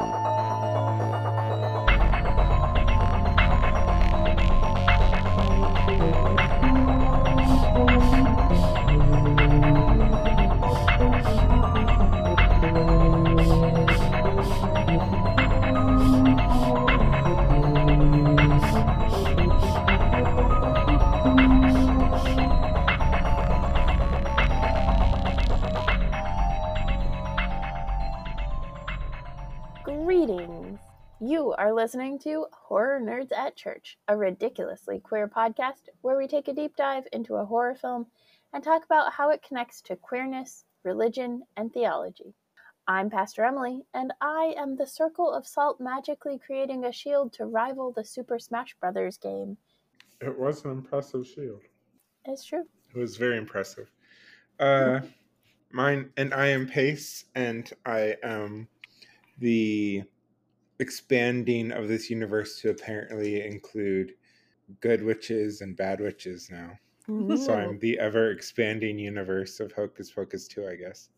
Greetings. Are listening to Horror Nerds at Church, a ridiculously queer podcast where we take a deep dive into a horror film and talk about how it connects to queerness, religion, and theology. I'm Pastor Emily, and I am the Circle of Salt magically creating a shield to rival the Super Smash Bros. game. It was an impressive shield. It's true. It was very impressive. Uh, mine and I am Pace, and I am the expanding of this universe to apparently include good witches and bad witches now. So I'm the ever expanding universe of Hocus Pocus 2, I guess.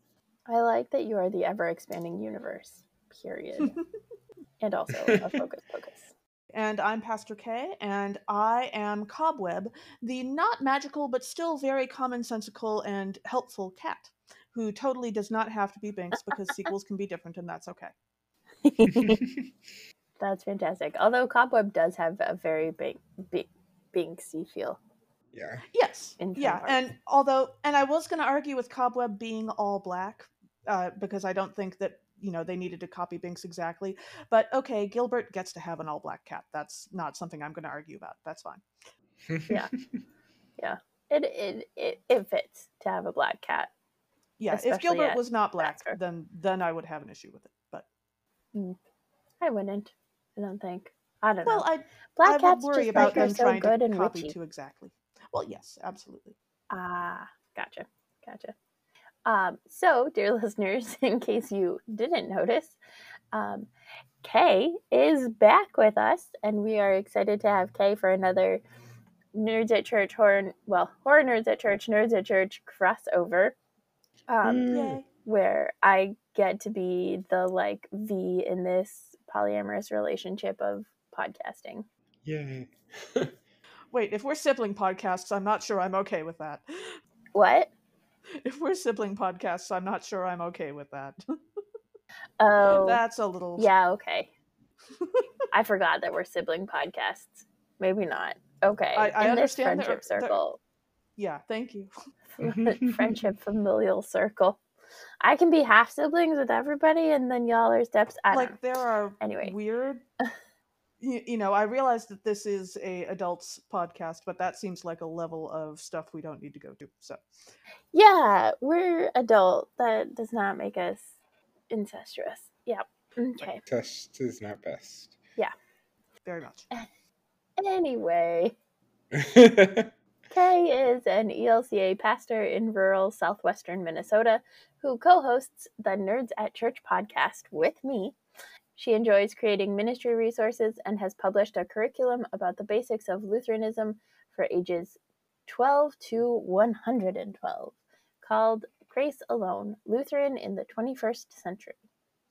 I like that you are the ever expanding universe, period. and also of Focus Pocus. And I'm Pastor K, and I am Cobweb, the not magical but still very commonsensical and helpful cat, who totally does not have to be Binks because sequels can be different, and that's okay. That's fantastic. Although Cobweb does have a very big, big, Binksy feel. Yeah. Yes. Yeah. parts. And although, and I was going to argue with Cobweb being all black, uh, because I don't think that, you know, they needed to copy Binks exactly. But okay, Gilbert gets to have an all black cat. That's not something I'm going to argue about. That's fine. Yeah. Yeah. It, it it it fits to have a black cat. Yeah. Especially if Gilbert was not black, Baxter. then then I would have an issue with it. But I wouldn't. I don't think. I don't well, know. I Black I cats worry just about like them so trying good to and copy witchy. too exactly. Well, yes, absolutely. Ah, gotcha, gotcha. Um, so, dear listeners, in case you didn't notice, um, Kay is back with us, and we are excited to have Kay for another Nerds at Church horror, well, horror Nerds at Church, Nerds at Church crossover, um, Mm. Yay. where I get to be the like V in this polyamorous relationship of podcasting. Yay. Wait, if we're sibling podcasts, I'm not sure I'm okay with that. What? If we're sibling podcasts, I'm not sure I'm okay with that. Oh, That's a little yeah, okay. I forgot that we're sibling podcasts. Maybe not. Okay. I- I In understand this friendship there- circle, Yeah, thank you. friendship familial circle. I can be half siblings with everybody, and then y'all are steps. I don't know. like there are Anyway. weird you, you know, I realize that this is a adults podcast, but that seems like a level of stuff we don't need to go to. So, Yeah, we're adult. That does not make us incestuous. Yep. Okay. Test is not best. Yeah. Very much. Anyway, Kay is an ELCA pastor in rural southwestern Minnesota who co hosts the Nerds at Church podcast with me. She enjoys creating ministry resources and has published a curriculum about the basics of Lutheranism for ages 12 to 112 called Grace Alone Lutheran in the 21st Century.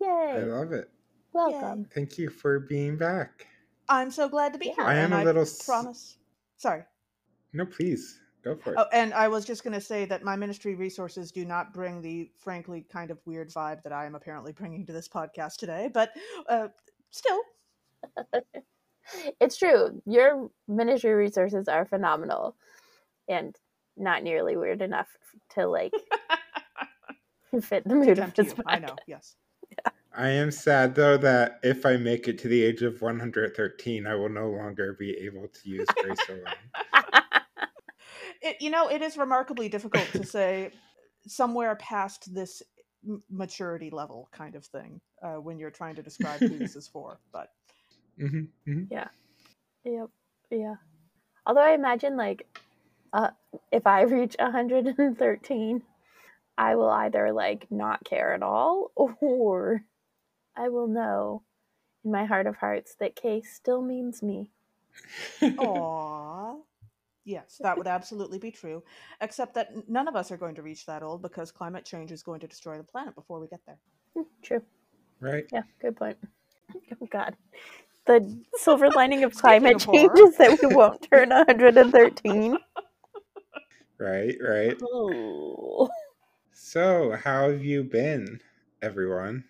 Yay! I love it. Welcome. Thank you for being back. I'm so glad to be Yeah. here. I am a little s- promise. Sorry. No, please go for it. Oh, and I was just going to say that my ministry resources do not bring the frankly kind of weird vibe that I am apparently bringing to this podcast today, but uh, still, It's true. Your ministry resources are phenomenal and not nearly weird enough to like fit the mood of tempt you. this I know. podcast. Yes. I am sad though that if I make it to the age of 113, I will no longer be able to use Grace Alone. It, you know, it is remarkably difficult to say somewhere past this m- maturity level kind of thing uh, when you're trying to describe who this is for. But hmm hmm Yep. Yeah. Although I imagine like uh if I reach 113, I will either like not care at all or I will know in my heart of hearts that Kay still means me. Aww. Yes, that would absolutely be true. Except that none of us are going to reach that old because climate change is going to destroy the planet before we get there. Hmm, True. Right? Yeah, good point. Oh, God. The silver lining of climate of change is that we won't turn 113. Right, right. Ooh. So, how have you been, everyone?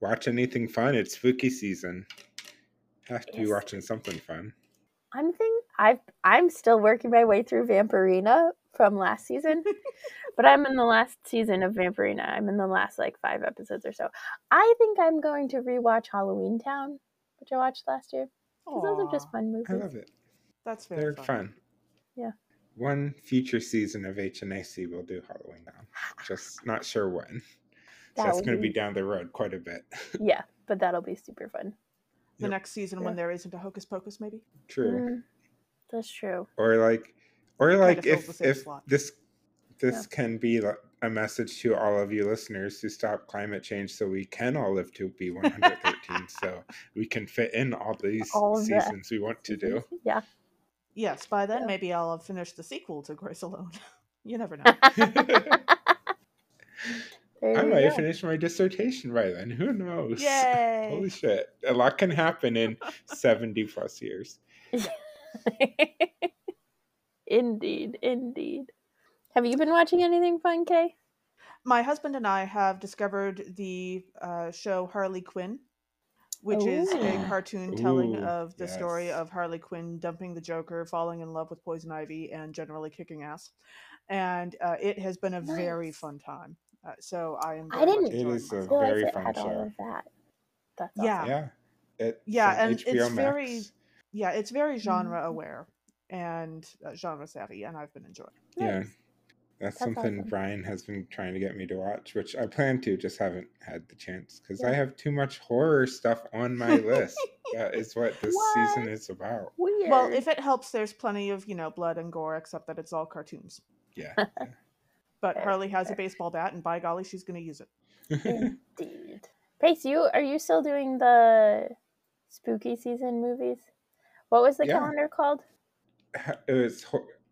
Watch anything fun? It's spooky season. Have to be watching something fun. I'm think I've I'm still working my way through Vampirina from last season, but I'm in the last season of Vampirina. I'm in the last like five episodes or so. I think I'm going to rewatch Halloween Town, which I watched last year. 'cause those are just fun movies. I love it. That's very They're fun. fun. Yeah. One future season of HNAC will do Halloween now. Just not sure when. So That that's going to be be- down the road quite a bit. Yeah, but that'll be super fun. The Yep. next season when there isn't a hocus pocus, maybe. True. Mm, that's true. Or like, or Kinda like if if slot. this this can be a message to all of you listeners to stop climate change so we can all live to be 113 so we can fit in all these All of the seasons we want to do Yeah. Yes, by then Yeah. maybe I'll have finished the sequel to Grace Alone. you never know. There i might go. finish my dissertation by then who knows Yay! holy shit a lot can happen in 70 plus years indeed, indeed. Have you been watching anything fun, Kay? My husband and I have discovered the uh, show Harley Quinn, which is a Ooh. cartoon telling Ooh, of the story of Harley Quinn dumping the Joker, falling in love with Poison Ivy, and generally kicking ass. And uh, it has been a very fun time. Uh, so I am. I very much didn't It enjoying is a realize very it fun had all show. of that. That's Yeah. awesome. yeah it's Yeah, and HBO it's Max. very yeah, it's very genre Mhm. aware and uh, genre savvy, and I've been enjoying. it. yeah that's, That's something awesome. brian has been trying to get me to watch which i plan to just haven't had the chance because i have too much horror stuff on my list that is what this season is about Weird. Well, if it helps, there's plenty of you know blood and gore, except that it's all cartoons. yeah But Harley has a baseball bat, and by golly, she's going to use it. Indeed. Pace, you are you still doing the spooky season movies? What was the Yeah. calendar called? It was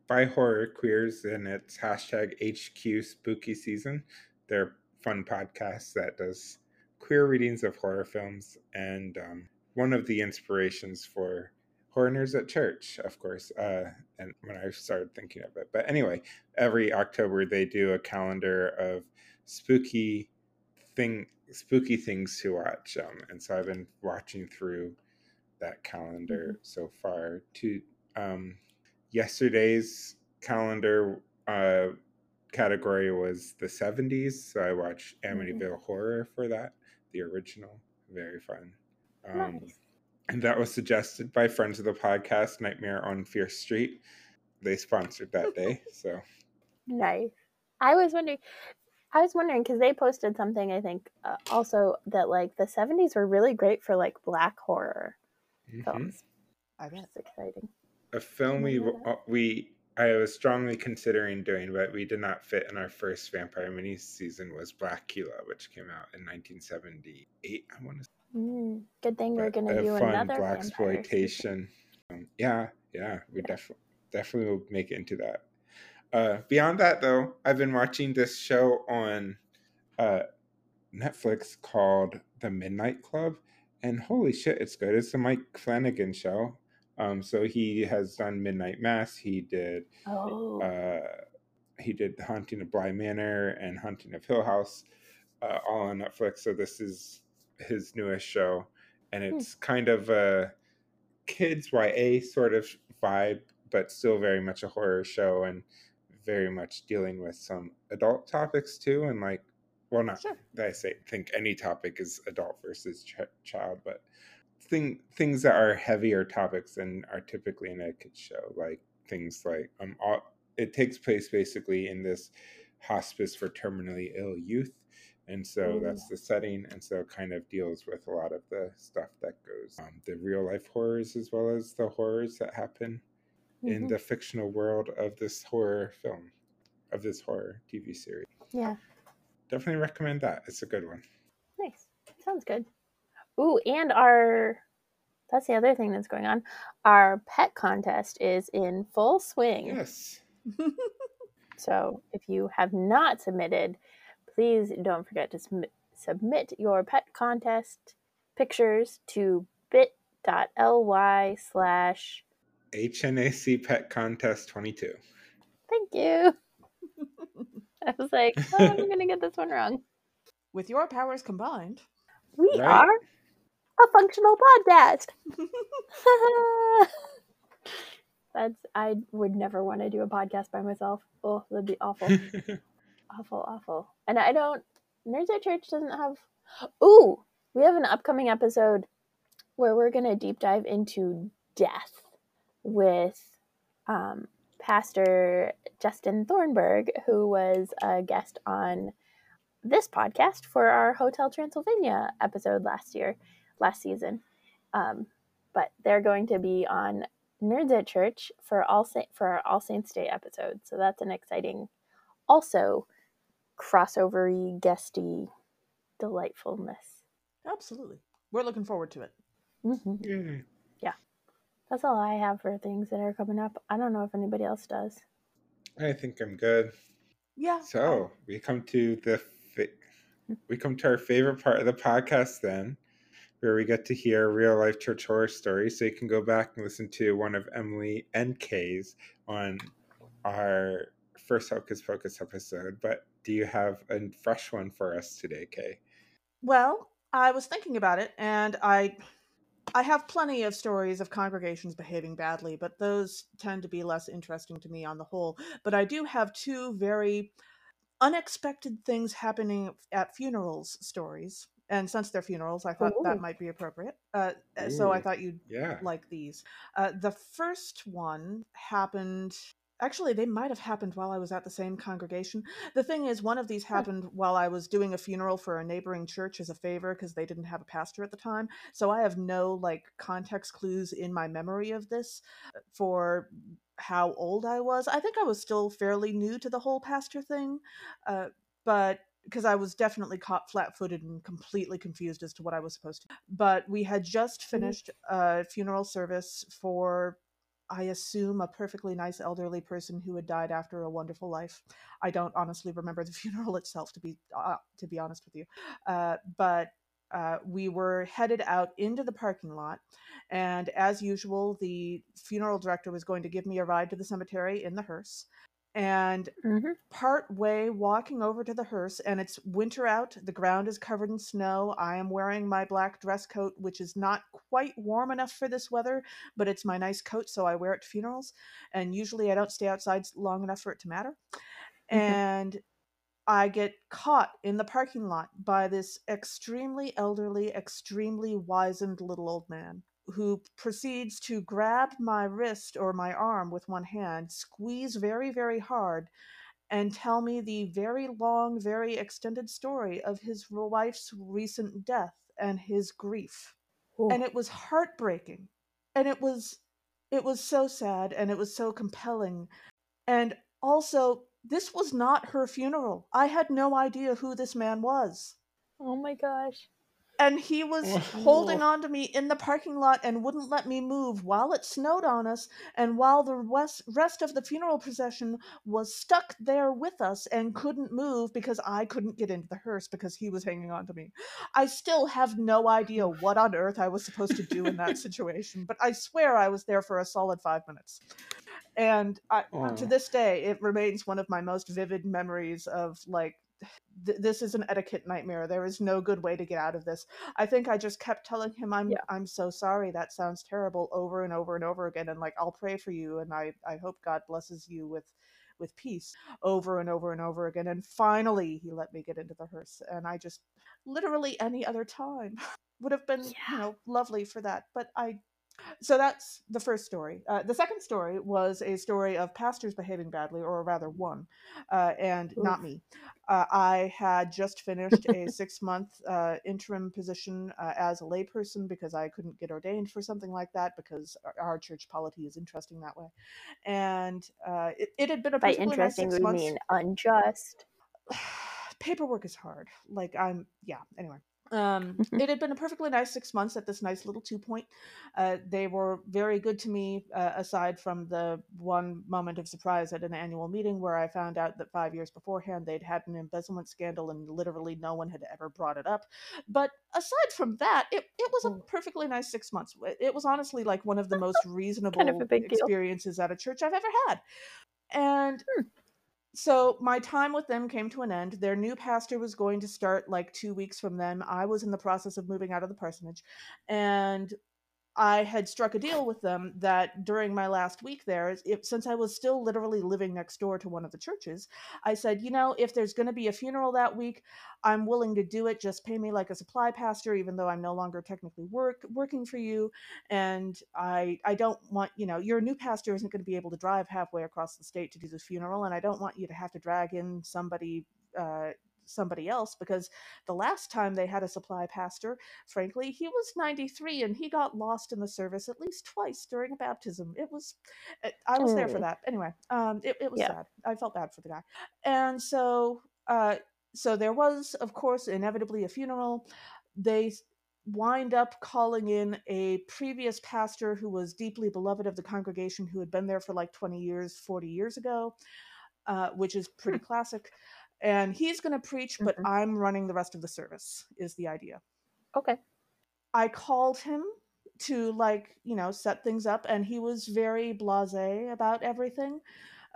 by horror queers and it's hashtag hq spooky season they're fun podcast that does queer readings of horror films and um, one of the inspirations for horror nerds at church of course uh, and when i started thinking of it but anyway every october they do a calendar of spooky thing spooky things to watch um, and so i've been watching through that calendar so far to um, yesterday's calendar uh, category was the 70s so i watched amityville horror for that the original very fun um, Nice. and that was suggested by friends of the podcast nightmare on fierce street they sponsored that day so Nice. I was wondering. I was wondering because they posted something. I think uh, also that like the '70s were really great for like black horror. Films, I which bet. is exciting. a film we Remember uh, we I was strongly considering doing, but we did not fit in our first vampire mini season was Blacula, which came out in 1978. I want to Mm, good thing we're gonna a do fun another black exploitation. Um, yeah, yeah, we definitely definitely will make it into that. Uh, beyond that, though, I've been watching this show on uh, Netflix called The Midnight Club, and holy shit, it's good. It's the Mike Flanagan show. Um, so he has done Midnight Mass. He did Oh, uh, he did The Haunting of Bly Manor and Haunting of Hill House, uh, all on Netflix. So this is his newest show, and Hmm. it's kind of a kids YA sort of vibe, but still very much a horror show and very much dealing with some adult topics too. And like, well, not Sure. that I say think any topic is adult versus ch- child, but thing things that are heavier topics than are typically in a kids show, like things like um, all, it takes place basically in this hospice for terminally ill youth, and so Ooh. that's the setting, and so it kind of deals with a lot of the stuff that goes um, the real life horrors as well as the horrors that happen in mhm. the fictional world of this horror film, of this horror TV series. yeah, Definitely recommend that. It's a good one. nice. Sounds good. Ooh, and our that's the other thing that's going on. Our pet contest is in full swing. Yes. So if you have not submitted, please don't forget to submit, submit your pet contest pictures to dot ly slash HNAC Pet Contest 22. thank you. I was like, oh, I'm gonna get this one wrong. With your powers combined, We Right. are a functional podcast. That's I would never want to do a podcast by myself. Oh, that'd be awful. awful, awful. And I don't. Nerds at Church doesn't have. Ooh, we have an upcoming episode where we're gonna deep dive into death with um, Pastor Justin Thornburg, who was a guest on this podcast for our Hotel Transylvania episode last year, last season. Um, but they're going to be on Nerds at Church for all Sa- for our All Saints Day episode. So that's an exciting, also crossovery, guesty, delightfulness. absolutely. We're looking forward to it. hmm Yay. That's all I have for things that are coming up. I don't know if anybody else does. I think I'm good. Yeah. So we come to the fa- we come to our favorite part of the podcast then, where we get to hear real life church horror stories. So you can go back and listen to one of Emily and Kay's on our first Hocus Pocus episode. But do you have a fresh one for us today, Kay? Well, I was thinking about it, and I, I have plenty of stories of congregations behaving badly, but those tend to be less interesting to me on the whole. But I do have two very unexpected things happening at funerals stories, and since they're funerals, I thought Ooh. that might be appropriate. Uh, so I thought you'd Yeah. like these. Uh, the first one happened. Actually, they might have happened while I was at the same congregation. The thing is, one of these happened while I was doing a funeral for a neighboring church as a favor because they didn't have a pastor at the time. So I have no like context clues in my memory of this uh, for how old I was. I think I was still fairly new to the whole pastor thing, uh, but because I was definitely caught flat footed and completely confused as to what I was supposed to. But we had just finished a funeral service for, I assume, a perfectly nice elderly person who had died after a wonderful life. I don't honestly remember the funeral itself, to be uh, to be honest with you, uh, but. Uh, we were headed out into the parking lot, and as usual, the funeral director was going to give me a ride to the cemetery in the hearse. And Mm-hmm. part way walking over to the hearse and it's winter out the ground is covered in snow i am wearing my black dress coat which is not quite warm enough for this weather but it's my nice coat so i wear it to funerals and usually i don't stay outside long enough for it to matter and i get caught in the parking lot by this extremely elderly extremely wizened little old man who proceeds to grab my wrist or my arm with one hand squeeze very very hard and tell me the very long, very extended story of his wife's recent death and his grief. And it was heartbreaking. And it was it was so sad and it was so compelling. And also, this was not her funeral. I had no idea who this man was. oh my gosh. And he was holding on to me in the parking lot and wouldn't let me move while it snowed on us and while the west, rest of the funeral procession was stuck there with us and couldn't move because I couldn't get into the hearse because he was hanging on to me. I still have no idea what on earth I was supposed to do in that situation, but I swear I was there for a solid five minutes. And I, Aw. to this day, it remains one of my most vivid memories of like, th- this is an etiquette nightmare. There is no good way to get out of this. I think I just kept telling him, "I'm Yeah. I'm so sorry. That sounds terrible," over and over and over again, and like, "I'll pray for you," and I I hope God blesses you with with peace over and over and over again. And finally, he let me get into the hearse, and I just literally any other time would have been you know lovely for that, but I. So that's the first story. Uh, the second story was a story of pastors behaving badly, or rather, one, uh, and not me. Uh, I had just finished a six month uh, interim position uh, as a layperson because I couldn't get ordained for something like that because our, our church polity is interesting that way. And uh, it, it had been a By nice interesting, six we months. mean unjust. Paperwork is hard. Like, I'm, yeah, anyway. Um, Mhm. it had been a perfectly nice six months at this nice little two point. Uh, they were very good to me, uh, aside from the one moment of surprise at an annual meeting where I found out that five years beforehand they'd had an embezzlement scandal and literally no one had ever brought it up. But aside from that, it, it was a Mm. perfectly nice six months. It- was honestly like one of the most reasonable big deal. experiences at a church I've ever had. And Hmm. So my time with them came to an end. Their new pastor was going to start like two weeks from then. I was in the process of moving out of the parsonage, and I had struck a deal with them that during my last week there, if, since I was still literally living next door to one of the churches, I said, you know, if there's going to be a funeral that week, I'm willing to do it. Just pay me like a supply pastor, even though I'm no longer technically work working for you. And I I don't want you know your new pastor isn't going to be able to drive halfway across the state to do this funeral, and I don't want you to have to drag in somebody. Uh, somebody else because the last time they had a supply pastor frankly he was 93 and he got lost in the service at least twice during a baptism. It was it, i was there for Mm. that. Anyway um it, it was Yeah. sad. I felt bad for the guy. And so uh so there was of course inevitably a funeral. They wind up calling in a previous pastor who was deeply beloved of the congregation who had been there for like 20 years 40 years ago uh, which is pretty classic and he's going to preach but Mhm. i'm running the rest of the service is the idea Okay. I called him to like you know set things up, and he was very blasé about everything.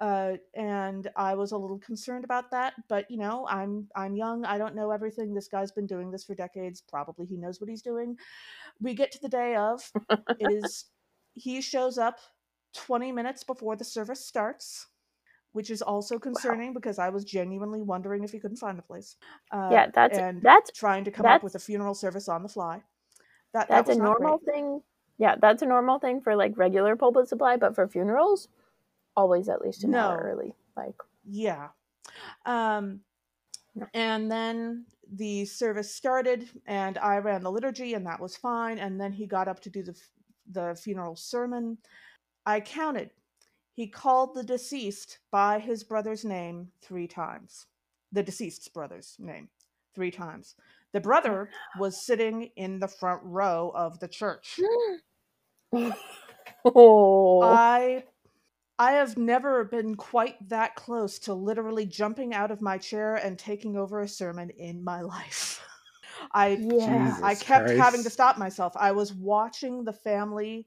Uh, and I was a little concerned about that, but you know, I'm I'm young. I don't know everything. This guy's been doing this for decades. Probably he knows what he's doing. We get to the day of. Is he shows up 20 minutes before the service starts, which is also concerning because I was genuinely wondering if he couldn't find the place. Uh, yeah, that's and that's trying to come up with a funeral service on the fly. That, that that's was a normal great. thing. Yeah, that's a normal thing for like regular pulpit supply, but for funerals, always at least an hour early. Like, Yeah. Um, and then the service started, and I ran the liturgy, and that was fine. And then he got up to do the the funeral sermon. I counted. He called the deceased by his brother's name three times. The deceased's brother's name three times. The brother was sitting in the front row of the church. oh, I I have never been quite that close to literally jumping out of my chair and taking over a sermon in my life. I Yeah. I Jesus kept having to stop myself. I was watching the family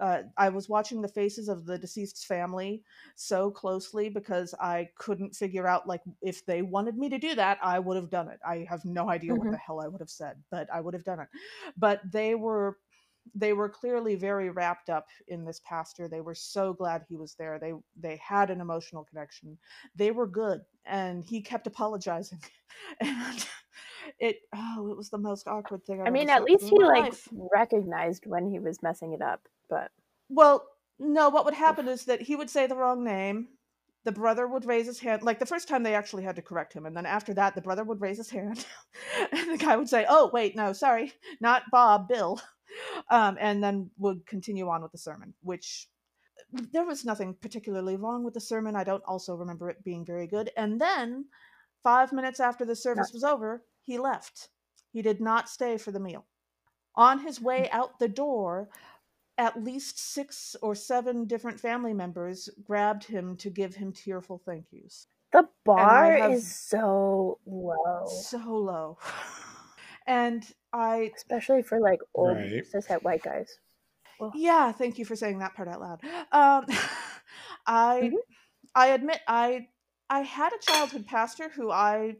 uh, I was watching the faces of the deceased's family so closely because I couldn't figure out like if they wanted me to do that, I would have done it. I have no idea what Mhm. the hell I would have said, but I would have done it. But they were they were clearly very wrapped up in this pastor. They were so glad he was there. They they had an emotional connection. They were good, and he kept apologizing, and it oh, it was the most awkward thing. I've I mean, at least he like recognized when he was messing it up. But Well, no, what would happen is that he would say the wrong name. The brother would raise his hand. Like the first time they actually had to correct him. And then after that, the brother would raise his hand. and the guy would say, Oh, wait, no, sorry, not Bob, Bill. Um, and then would continue on with the sermon, which there was nothing particularly wrong with the sermon. I don't also remember it being very good. And then five minutes after the service was over, he left. He did not stay for the meal. On his way out the door, at least six or seven different family members grabbed him to give him tearful thank yous. the bar have- is so low, So low. And I, especially for like old Right. cishet white guys. Ugh. yeah, thank you for saying that part out loud. Um, I, Mhm. I admit I, I had a childhood pastor who I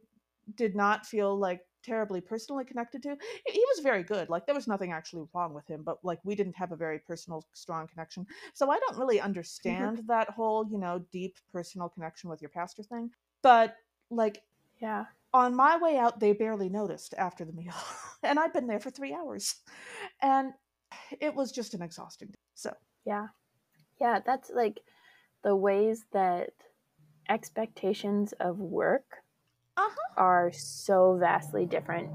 did not feel like terribly personally connected to. He was very good. Like there was nothing actually wrong with him, but like we didn't have a very personal, strong connection. So I don't really mm-hmm. understand that whole, you know, deep personal connection with your pastor thing. But like Yeah. on my way out, they barely noticed after the meal, and I'd been there for three hours, and it was just an exhausting. Day. So Yeah. Yeah, that's like the ways that expectations of work Uh-huh. are so vastly different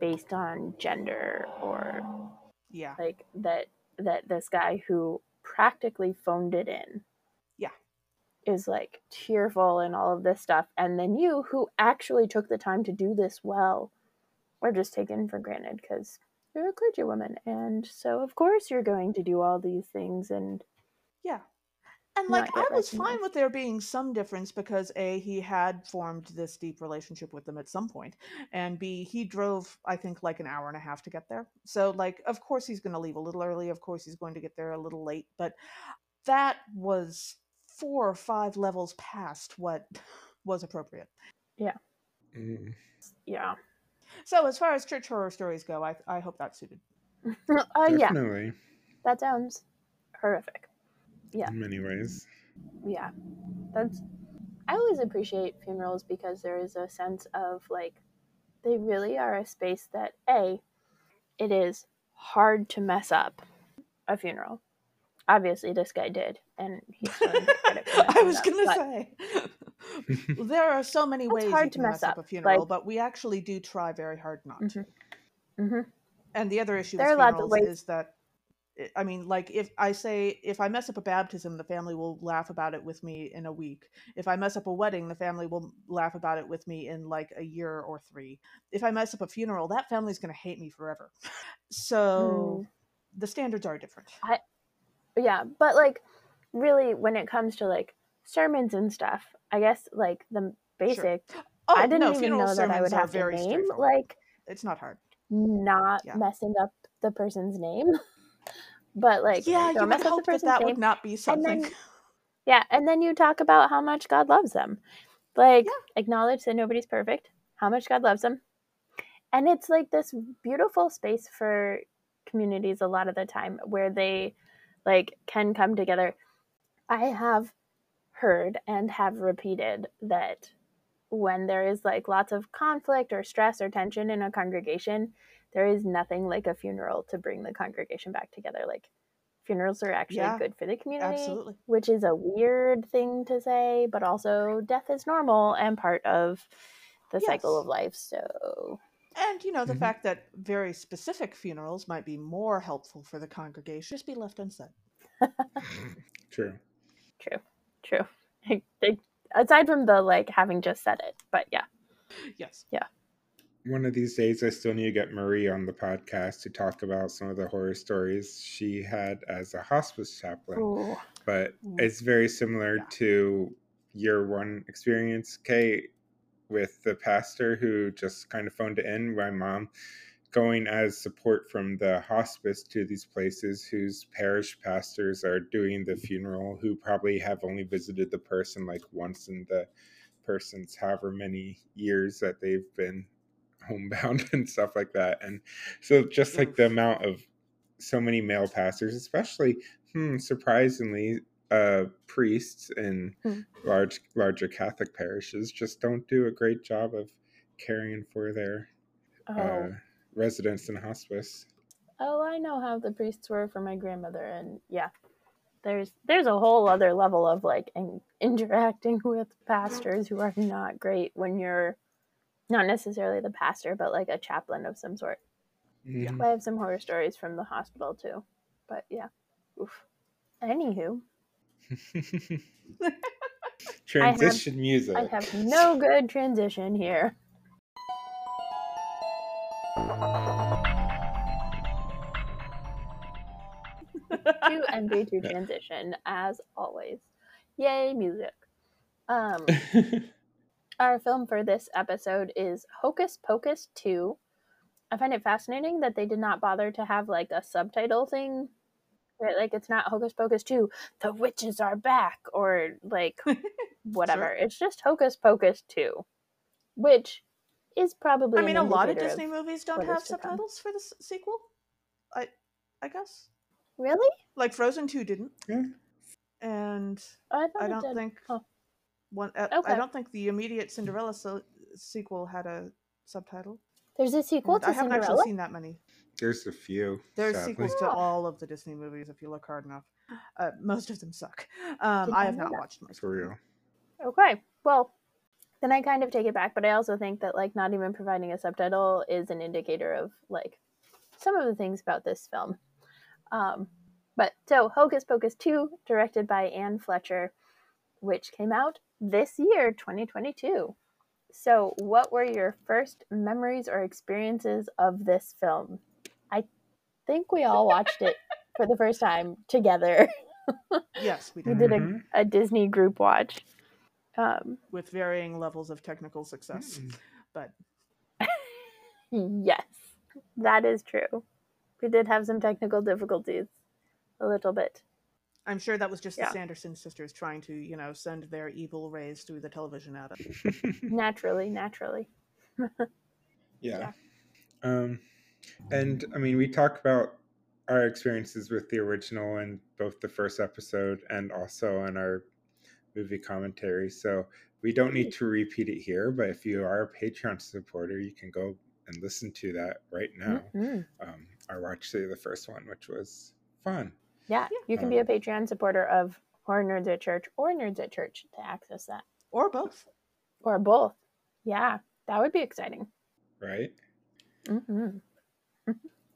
based on gender or yeah, like that that this guy who practically phoned it in Yeah. is like tearful and all of this stuff and then you who actually took the time to do this well are just taken for granted because you're a clergy woman, and so of course you're going to do all these things and Yeah. And like I was fine with there being some difference because A, he had formed this deep relationship with them at some point, and B, he drove, I think, like an hour and a half to get there. So like of course he's gonna leave a little early, of course he's going to get there a little late, but that was four or five levels past what was appropriate. Mm. yeah. So as far as church horror stories go, I I hope that suited. uh, yeah, Definitely, that sounds horrific. Yeah. in many ways. Yeah. That's I always appreciate funerals because there is a sense of like they really are a space that A it is hard to mess up a funeral. Obviously this guy did and he's going to get credit for I was gonna but- say there are so many ways hard to mess mess up up, a funeral, like- but we actually do try very hard not to. Mhm. Mhm. And the other issue There with are lots of funerals is that, I- I mean, like if I say if I mess up a baptism, the family will laugh about it with me in a week. If I mess up a wedding, the family will laugh about it with me in like a year or three. If I mess up a funeral, that family's going to hate me forever. So mm. the standards are different. yeah but like really when it comes to like sermons and stuff i guess like the basic Oh, i didn't no, even know that i would have to name like It's not hard. not Yeah. messing up the person's name but like yeah, you mess would up the hope that that name. would not be something. then- yeah and then you talk about how much god loves them. Like acknowledge that nobody's perfect how much god loves them. And it's like this beautiful space for communities a lot of the time where they like can come together. I have heard and have repeated that when there is like lots of conflict or stress or tension in a congregation there is nothing like a funeral to bring the congregation back together like funerals are actually Yeah, good for the community Absolutely. which is a weird thing to say, but also death is normal and part of the cycle of life. So, And you know, the Mhm. fact that very specific funerals might be more helpful for the congregation just be left unsaid. True. true, true. Like, Aside from the like having just said it, but yeah, Yes. One of these days, I still need to get Marie on the podcast to talk about some of the horror stories she had as a hospice chaplain. Ooh. But Ooh. it's very similar Yeah. to your one experience, Kate, with the pastor who just kind of phoned it in. My mom going as support from the hospice to these places whose parish pastors are doing the funeral, who probably have only visited the person like once in the person's however many years that they've been homebound and stuff like that. And so just like the amount of so many male pastors, especially hmm, surprisingly, uh, priests in Hmm. large larger Catholic parishes just don't do a great job of caring for their Oh, uh, residents in hospice. oh, I know how the priests were for my grandmother, and yeah, there's there's a whole other level of like in, interacting with pastors who are not great when you're not necessarily the pastor, but like a chaplain of some sort. Mhm. I have some horror stories from the hospital too, but yeah. Oof. Anywho, Transition music. I have no good transition here. to MV to transition as always. Yay, music. Um, our film for this episode is Hocus Pocus 2. I find it fascinating that they did not bother to have like a subtitle thing. Right? Like it's not Hocus Pocus 2, the witches are back, or like whatever. Sure. It's just Hocus Pocus 2, which is probably. I mean, a lot of indicator Disney movies don't have is come. subtitles for the s- sequel. I, I guess Really? like Frozen Two didn't, Yeah. and Oh, I I don't think Huh. One. Uh, Okay. I don't think the immediate Cinderella so- sequel had a subtitle. There's a sequel And to I haven't Cinderella. actually seen that many. There's a few. There's sadly. sequels to all of the Disney movies if you look hard enough. Uh, most of them suck. Um, I have not that. watched most. For real. Okay. Well, then I kind of take it back, but I also think that like not even providing a subtitle is an indicator of like some of the things about this film. Um, but so Hocus Pocus 2, directed by Anne Fletcher, which came out this year, 2022. So, what were your first memories or experiences of this film? I think we all watched it for the first time together. Yes, we did. We did. did a, a Disney group watch. Um, With varying levels of technical success. Mm. But yes, that is true. We did have some technical difficulties, a little bit. I'm sure that was just Yeah. the Sanderson sisters trying to, you know, send their evil rays through the television at us. Naturally, naturally. yeah. Um, and I mean, we talk about our experiences with the original and both the first episode and also in our movie commentary. So we don't need to repeat it here, but if you are a Patreon supporter, you can go and listen to that right now. Mhm. Um, I watched through the first one, which was fun. Yeah, you can be a Patreon supporter of Horror Nerds at Church or Nerds at Church to access that, Or both. or both. Yeah, that would be exciting. Right? hmm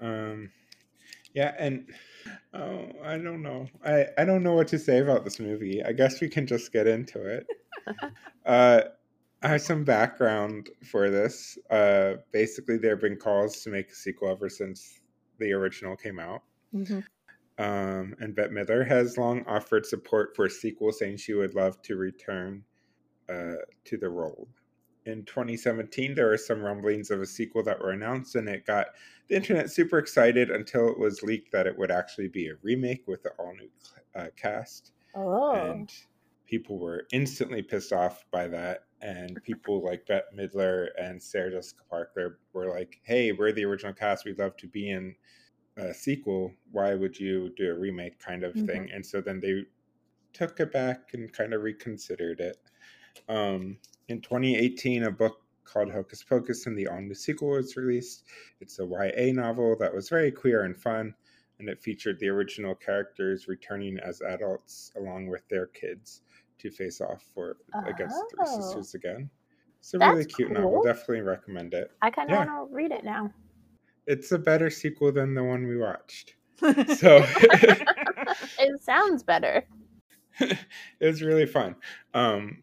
Um, yeah, and oh, I don't know. I I don't know what to say about this movie. I guess we can just get into it. uh, I have some background for this. Uh, basically, there have been calls to make a sequel ever since the original came out. hmm Um, and Bette Midler has long offered support for a sequel, saying she would love to return uh, to the role. In 2017, there were some rumblings of a sequel that were announced, and it got the internet super excited until it was leaked that it would actually be a remake with an all new uh, cast. Oh, And people were instantly pissed off by that. And people like Bette Midler and Sarah Jessica Parker were like, hey, we're the original cast. We'd love to be in a sequel. Why would you do a remake kind of Mhm. thing? And so then they took it back and kind of reconsidered it. Um, in 2018, a book called Hocus Pocus and the new sequel was released. It's a YA novel that was very queer and fun, and it featured the original characters returning as adults along with their kids to face off for against the Three Oh. Sisters again. It's a really That's cute novel. Definitely recommend it. I kind of yeah. want to read it now. It's a better sequel than the one we watched. So It sounds better. it was really fun. Um,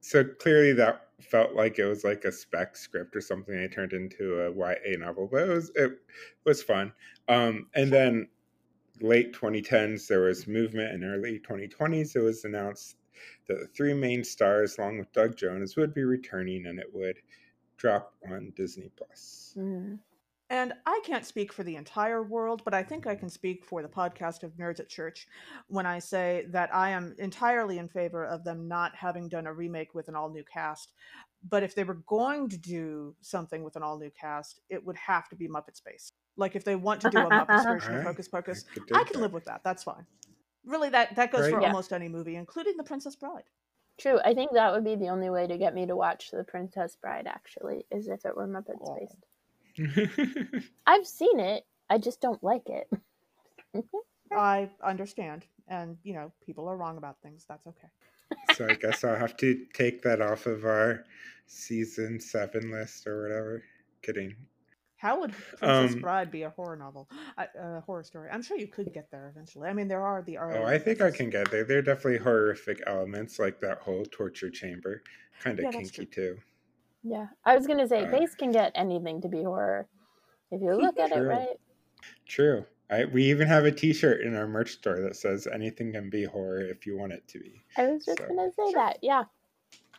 so clearly that felt like it was like a spec script or something they turned into a YA novel, but it was it was fun. Um, and then late 2010s there was movement, and early 2020s it was announced that the three main stars, along with Doug Jones, would be returning, and it would drop on Disney Plus. Mm. And I can't speak for the entire world, but I think I can speak for the podcast of Nerds at Church when I say that I am entirely in favor of them not having done a remake with an all new cast. But if they were going to do something with an all new cast, it would have to be Muppet Space. Like if they want to do a Muppet version of Alright, Hocus Pocus, could I can that. live with that. That's fine. Really, that that goes Right. for Yeah. almost any movie, including The Princess Bride. True. I think that would be the only way to get me to watch The Princess Bride, actually, is if it were Muppets Aw. based. I've seen it. I just don't like it. I understand, and you know, people are wrong about things. That's okay. so I guess I'll have to take that off of our season seven list or whatever. Kidding. How would Princess Um, Bride be a horror novel, I- a horror story? I'm sure you could get there eventually. I mean, there are the early Oh, I think I can get there. There are definitely horrific elements like that whole torture chamber. Kind of Yeah, kinky too. Yeah. I was going to say, Uh, Pace can get anything to be horror if you look at it right. True. I, we even have a T-shirt in our merch store that says "Anything can be horror if you want it to be." I was just So- going to say that. Yeah.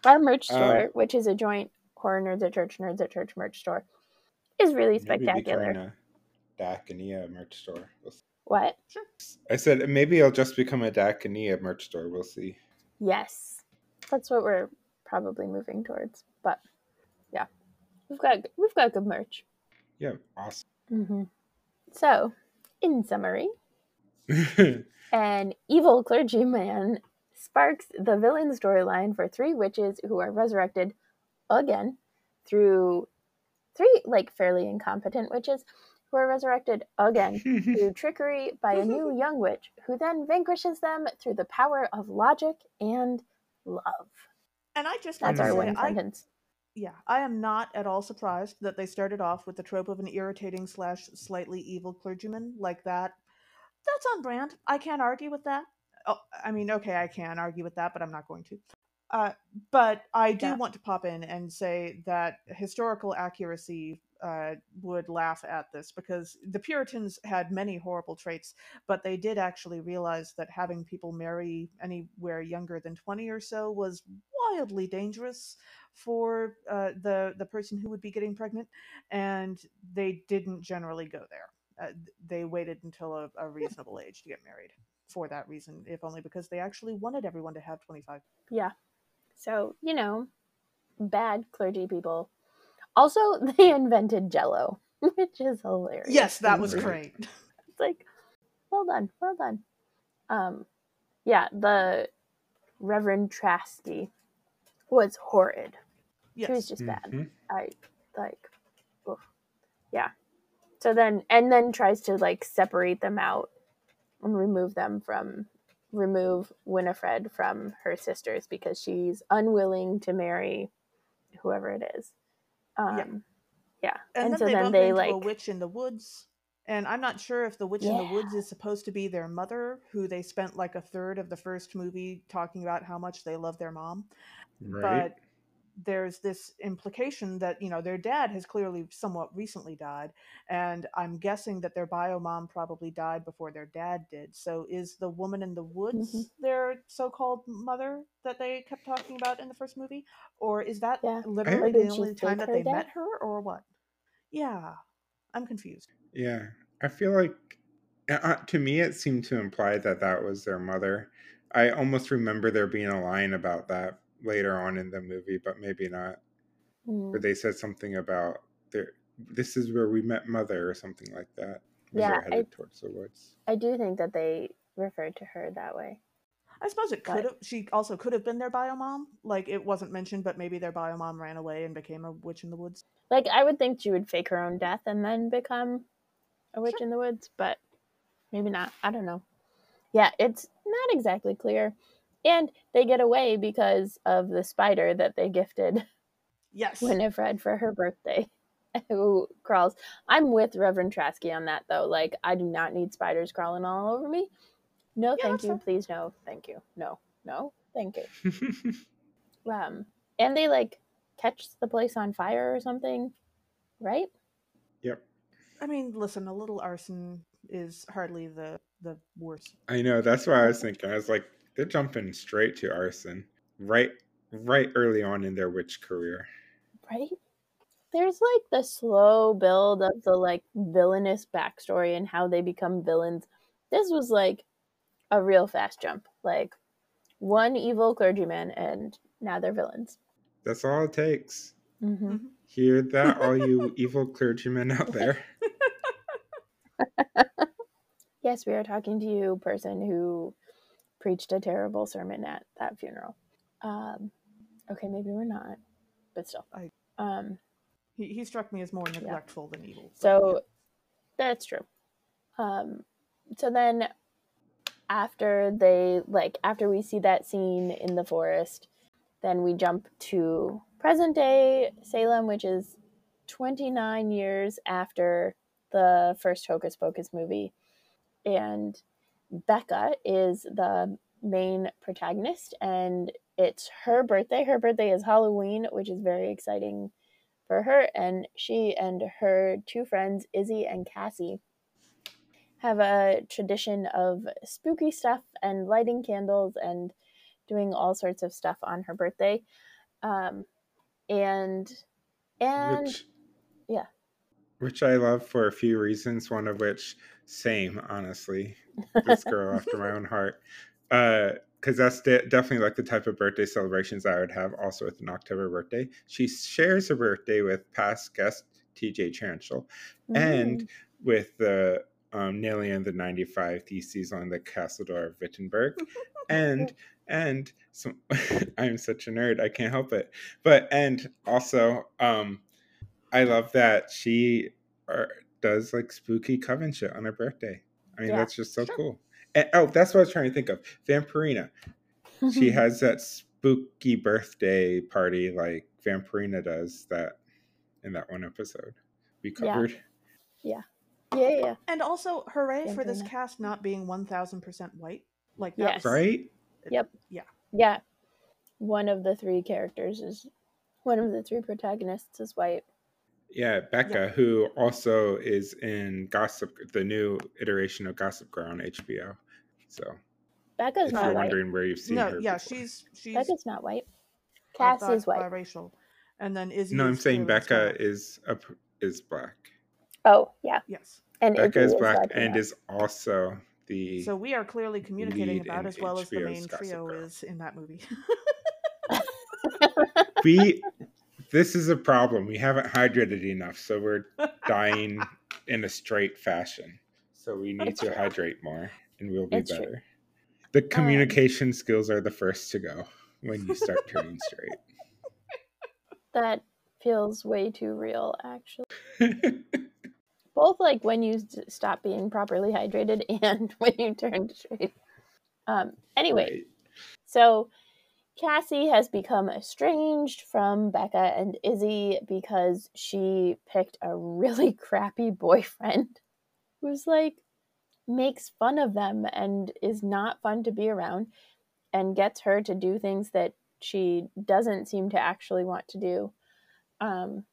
Our merch Um, store, which is a joint Horror Nerds at Church, Nerds at Church merch store, is really Maybe spectacular. a Dacania merch store. We'll. What? I said maybe I'll just become a Dacania merch store. We'll see. Yes. That's what we're probably moving towards. But. We've got we've got good merch. Yeah, awesome. hmm So, in summary, an evil clergyman sparks the villain storyline for three witches who are resurrected again through three like fairly incompetent witches who are resurrected again through trickery by a new young witch who then vanquishes them through the power of logic and love. And I just That's want our to one say, I, sentence. Yeah, I am not at all surprised that they started off with the trope of an irritating slash slightly evil clergyman like that. That's on brand. I can't argue with that. Oh, I mean, okay, I can argue with that, but I'm not going to. Uh, but I do Yeah. want to pop in and say that historical accuracy uh, would laugh at this because the Puritans had many horrible traits, but they did actually realize that having people marry anywhere younger than 20 or so was wildly dangerous for uh, the, the person who would be getting pregnant, and they didn't generally go there. Uh, they waited until a, a reasonable age to get married for that reason, if only because they actually wanted everyone to have 25. Yeah. So, you know, bad clergy people. Also, they invented jello, which is hilarious. Yes, that was great. It's like, well done, well done. Um, yeah, the Reverend Trasky was horrid. She was just bad. Mhm. I like, oof. yeah. So then, and then tries to like separate them out and remove them from, remove Winifred from her sisters because she's unwilling to marry whoever it is. Um, yeah. Yeah. And, then so they then bump they into like, a witch in the woods. And I'm not sure if the witch in the woods is supposed to be their mother, who they spent like a third of the first movie talking about how much they love their mom. Right. But there's this implication that, you know, their dad has clearly somewhat recently died. And I'm guessing that their bio mom probably died before their dad did. So is the woman in the woods Mhm. their so called mother that they kept talking about in the first movie? Or is that Yeah. literally the only time that they death? met her, or what? Yeah, I'm confused. Yeah, I feel like uh, to me it seemed to imply that that was their mother. I almost remember there being a line about that later on in the movie, but maybe not. Where mm, they said something about their this is where we met mother or something like that. Yeah, they're I- towards the woods. I do think that they referred to her that way. I suppose it could have. She also could have been their bio mom. Like it wasn't mentioned, but maybe their bio mom ran away and became a witch in the woods. Like I would think she would fake her own death and then become a witch Sure. in the woods, but maybe not. I don't know. Yeah, it's not exactly clear. And they get away because of the spider that they gifted Yes. Winifred for her birthday. Who crawls? I'm with Reverend Trasky on that though. Like I do not need spiders crawling all over me. No, Yeah, thank you. fair. Please, no, thank you. No, no, thank you. Um, and they like catch the place on fire or something, right? yep. I mean, listen, a little arson is hardly the the worst. I know, that's what I was thinking. I was like, they're jumping straight to arson. Right right early on in their witch career. Right? There's like the slow build of the like villainous backstory and how they become villains. This was like a real fast jump. Like one evil clergyman and now they're villains. That's all it takes. hmm Mhm. Hear that, all you evil clergymen out there? Yes, we are talking to you, person who preached a terrible sermon at that funeral. Um, okay, maybe we're not, but still. I- Um, He, he struck me as more neglectful than evil. so that's true. Um, so then after they like after we see that scene in the forest, then we jump to present day Salem, which is 29 years after the first Hocus Pocus movie. And Becca is the main protagonist, and it's her birthday. Her birthday is Halloween, which is very exciting for her. And she and her two friends, Izzy and Cassie, have a tradition of spooky stuff and lighting candles and doing all sorts of stuff on her birthday. Um, and and which, yeah. Which I love for a few reasons, one of which, same, honestly. This girl after my own heart. Uh, because that's de- definitely like the type of birthday celebrations I would have also with an October birthday. She shares her birthday with past guest TJ Chanchel and Mm, with the um, Nelly and the 95 Theses on the Castle Door of Wittenberg. and and so I'm such a nerd, I can't help it. But and also, um, I love that she uh, does like spooky coven shit on her birthday. I mean, Yeah. that's just so Sure. cool. And, oh, that's what I was trying to think of. Vampirina. She has that spooky birthday party like Vampirina does that in that one episode we Yeah. covered. yeah, yeah, yeah. And also, hooray for this cast not being 1000% white. Like, that Yes. Right? Yep. Yeah. Yeah. one of the three characters is one of the three protagonists is white. Yeah, Becca, who also is in Gossip, the new iteration of Gossip Girl on HBO. So Becca's if not you're white. wondering where you've seen no, her, yeah, before. she's she's Becca's not white. I Cass thought is white. biracial, and then Izzy. No, I'm saying Becca Hispanic. is a, is black. Oh yeah, Yes. and Becca Izzy is black Latino. and is also the. So we are clearly communicating about as well as the main Gossip trio Girl. is in that movie. we. This is a problem. We haven't hydrated enough, so we're dying in a straight fashion. So we need to hydrate more, and we'll be It's true. better. The communication skills are the first to go when you start turning straight. that feels way too real, actually. Both like when you stop being properly hydrated and when you turn straight. Um. Anyway, Right. So Cassie has become estranged from Becca and Izzy because she picked a really crappy boyfriend who's like makes fun of them and is not fun to be around and gets her to do things that she doesn't seem to actually want to do. Um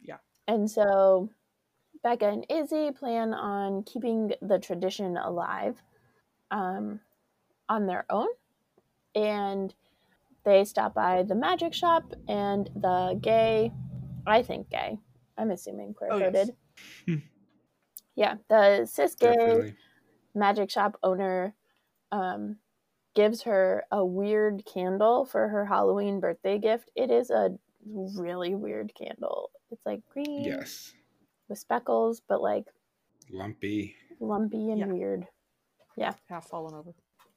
Yeah. And so Becca and Izzy plan on keeping the tradition alive um, on their own and they stop by the magic shop and the gay i think gay i'm assuming queer Oh, yes. coded yeah the cis gay Definitely. magic shop owner um, gives her a weird candle for her halloween birthday gift it is a really weird candle it's like green Yes. with speckles but like Lumpy. lumpy and Yeah. weird Yeah. Half fallen over.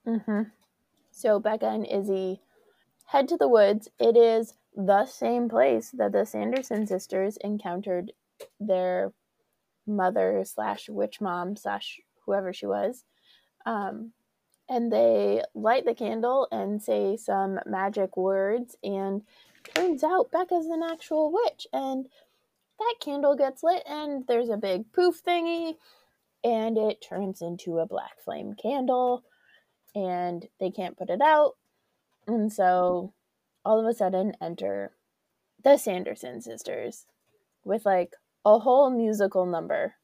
Mm-hmm. So Becca and Izzy head to the woods. It is the same place that the Sanderson sisters encountered their mother slash witch mom slash whoever she was. Um, and they light the candle and say some magic words. And turns out Becca's an actual witch. And that candle gets lit, and there's a big poof thingy, and it turns into a black flame candle and they can't put it out. And so all of a sudden enter the Sanderson sisters with like a whole musical number.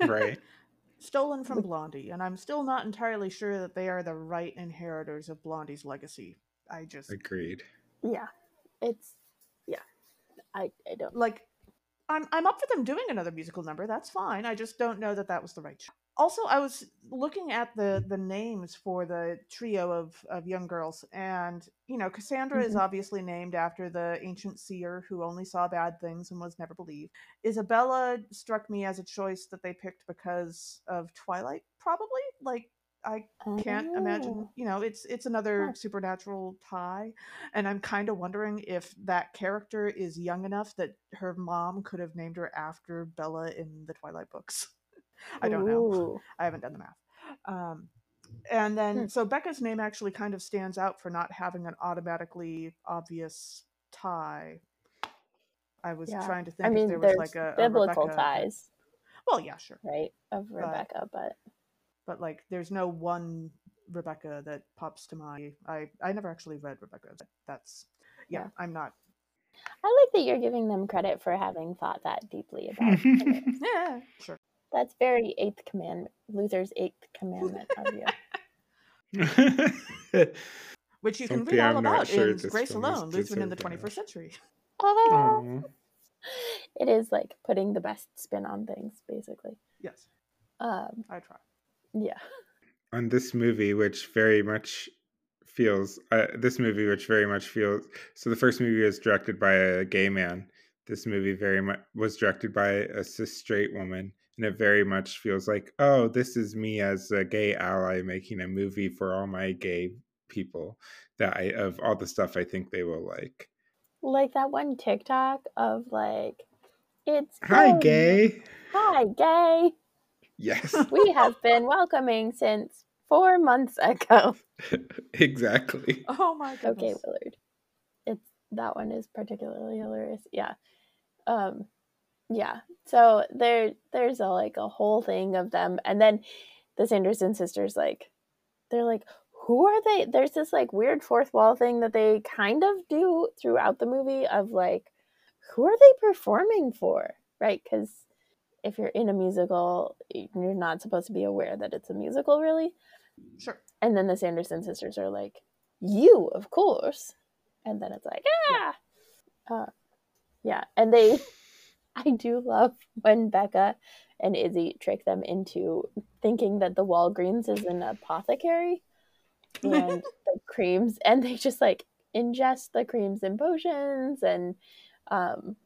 Right. Stolen from Blondie, and I'm still not entirely sure that they are the right inheritors of Blondie's legacy. I just Agreed. Yeah. It's yeah. I I don't like I'm I'm up for them doing another musical number. That's fine. I just don't know that that was the right. Ch- also, I was looking at the the names for the trio of of young girls, and you know, Cassandra is Mhm. obviously named after the ancient seer who only saw bad things and was never believed. Isabella struck me as a choice that they picked because of Twilight, probably. Like I can't imagine Oh. you know it's it's another Huh. supernatural tie and i'm kind of wondering if that character is young enough that her mom could have named her after bella in the twilight books i don't know i haven't done the math um, and then Hmm. so becca's name actually kind of stands out for not having an automatically obvious tie i was Yeah. trying to think I mean, if there was there's like a, a biblical Rebecca ties, well yeah sure right, of Rebecca, but but like there's no one Rebecca that pops to mind. I I never actually read Rebecca. but That's yeah, Yeah. I'm not. I like that you're giving them credit for having thought that deeply about it. Yeah, sure. That's very eighth commandment, Luther's eighth commandment of you. Which you can Something read all I'm about sure in Grace Alone, Lutheran in the deserving of. 21st century. Oh, Aw. it is like putting the best spin on things, basically. Yes, Um, I try. yeah. on this movie, which very much feels uh, this movie, which very much feels. So the first movie was directed by a gay man. This movie very much was directed by a cis straight woman, and it very much feels like, oh, this is me as a gay ally making a movie for all my gay people that I of all the stuff I think they will like. Like that one TikTok of like, it's Hi, so- gay. Hi, gay. Yes, We have been welcoming since four months ago. exactly. Oh my goodness. Okay, Willard. It's that one is particularly hilarious. Yeah. Um yeah. So there there's a like a whole thing of them and then the Sanderson sisters like they're like who are they? There's this like weird fourth wall thing that they kind of do throughout the movie of like, who are they performing for? Right? Because if you're in a musical, you're not supposed to be aware that it's a musical, really. Sure. And then the Sanderson sisters are like, you, of course. And then it's like, ah. Uh, yeah. And they, I do love when Becca and Izzy trick them into thinking that the Walgreens is an apothecary and the creams, and they just like ingest the creams and potions and um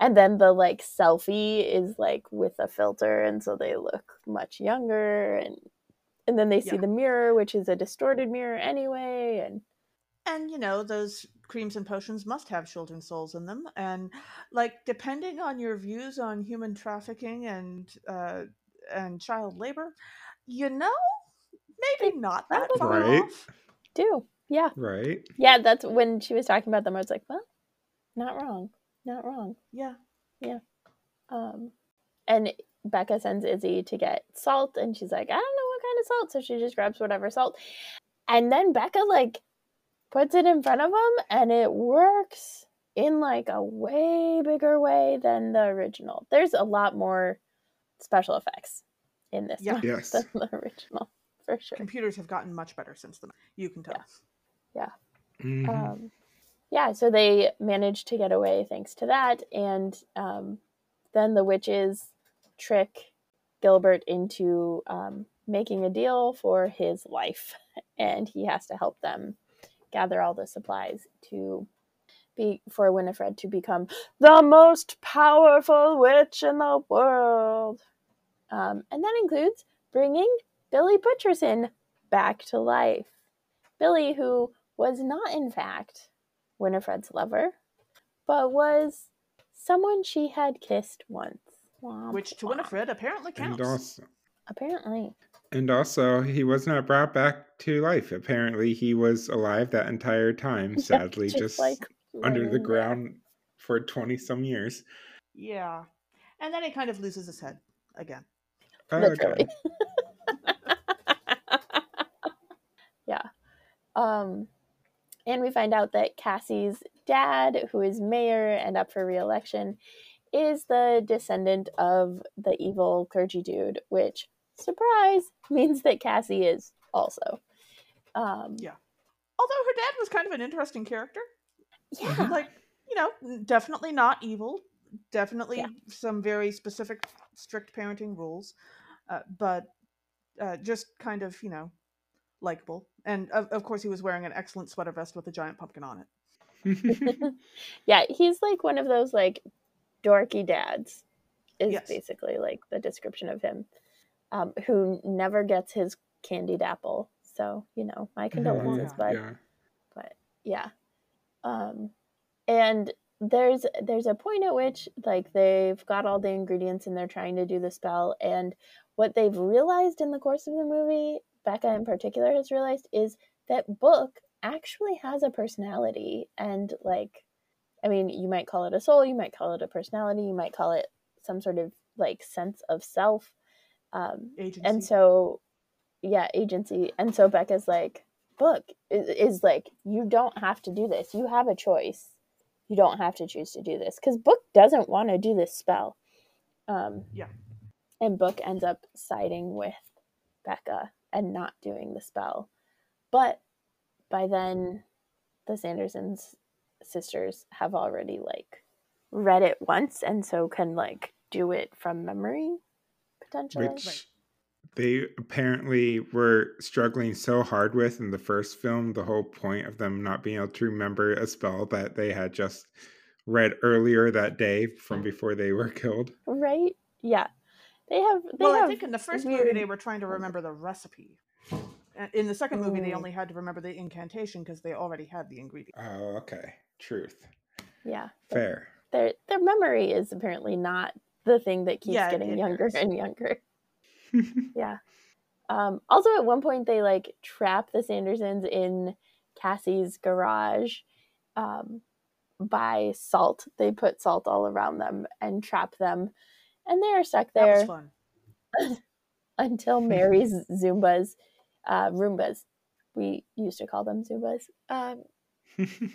and then the like selfie is like with a filter and so they look much younger and and then they see Yeah. the mirror which is a distorted mirror anyway and And you know, those creams and potions must have children's souls in them. And like depending on your views on human trafficking and uh and child labor, you know, maybe not that far Right. off. do yeah Right? yeah that's when she was talking about them i was like well not wrong not wrong Yeah. Yeah. um and becca sends izzy to get salt and she's like i don't know what kind of salt so she just grabs whatever salt and then becca like puts it in front of him and it works in like a way bigger way than the original there's a lot more special effects in this Yeah. one Yes. than the original for sure Computers have gotten much better since then. You can tell. Mhm. um, yeah, so they managed to get away thanks to that, and um, then the witches trick Gilbert into um, making a deal for his life, and he has to help them gather all the supplies to be for Winifred to become the most powerful witch in the world, um, and that includes bringing Billy Butcherson back to life. Billy, who was not, in fact, Winifred's lover, but was someone she had kissed once. Womp Which to womp. Winifred apparently counts. Apparently. And also he was not brought back to life. Apparently he was alive that entire time, sadly, just, like under the laying there. ground for twenty some years. Yeah. And then he kind of loses his head again. Literally. Okay. yeah. Um, and we find out that Cassie's dad, who is mayor and up for re-election, is the descendant of the evil clergy dude, which surprise means that Cassie is also. Um, Yeah. Although her dad was kind of an interesting character. yeah. Like, you know, definitely not evil. Definitely Yeah. some very specific, strict parenting rules. Uh, but uh, just kind of, you know, likable. And of, of course, he was wearing an excellent sweater vest with a giant pumpkin on it. yeah, he's like one of those like dorky dads. Is Yes. basically like the description of him, um, who never gets his candied apple. So you know, my condolences, yeah. bud. yeah. But yeah, um, and there's there's a point at which like they've got all the ingredients and they're trying to do the spell, and what they've realized in the course of the movie, Becca in particular has realized, is that Book actually has a personality and like I mean, you might call it a soul, you might call it a personality, you might call it some sort of like sense of self. Um, Agency. and so, yeah, agency. And so Becca's like, Book is, is like, you don't have to do this. You have a choice. You don't have to choose to do this because Book doesn't want to do this spell. Um, Yeah. And Book ends up siding with Becca and not doing the spell. But by then, the Sandersons sisters have already like read it once and so can like do it from memory potentially. Which they apparently were struggling so hard with in the first film. The whole point of them not being able to remember a spell that they had just read earlier that day from before they were killed. Right? Yeah. They have they well, have I think in the first movie they were trying to remember the recipe. In the second movie, they Mm. only had to remember the incantation because they already had the ingredient. Oh, okay. Truth. yeah. Fair. Their their memory is apparently not the thing that keeps Yeah, getting younger is. and younger. Yeah. Um, also, at one point, they like trap the Sandersons in Cassie's garage um, by salt. They put salt all around them and trap them, and they are stuck there fun. until Mary's Zumbas, uh, Roombas, we used to call them Zumbas. Um,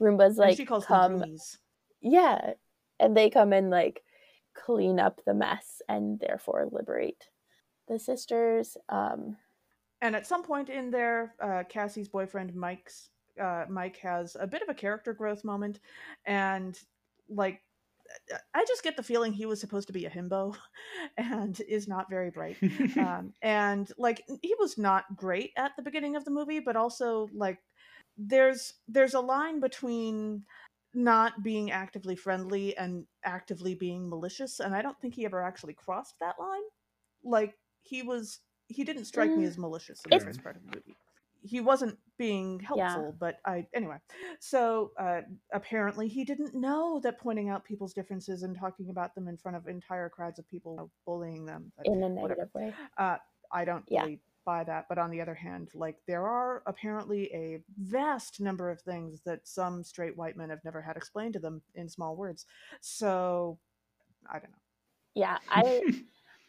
Roombas like she calls come, them yeah, and they come and like clean up the mess and therefore liberate the sisters. Um, And at some point in there, uh, Cassie's boyfriend Mike's uh, Mike has a bit of a character growth moment, and like uh, I just get the feeling he was supposed to be a himbo, and is not very bright. um, and like he was not great at the beginning of the movie, but also like there's there's a line between not being actively friendly and actively being malicious, and I don't think he ever actually crossed that line. Like he was he didn't strike me Mm. as malicious in the first part of the movie. He wasn't being helpful, but I anyway. So uh, apparently, he didn't know that pointing out people's differences and talking about them in front of entire crowds of people, bullying them, in a whatever. negative way. uh, I don't Yeah. really buy that. But on the other hand, like there are apparently a vast number of things that some straight white men have never had explained to them in small words. So I don't know. Yeah, I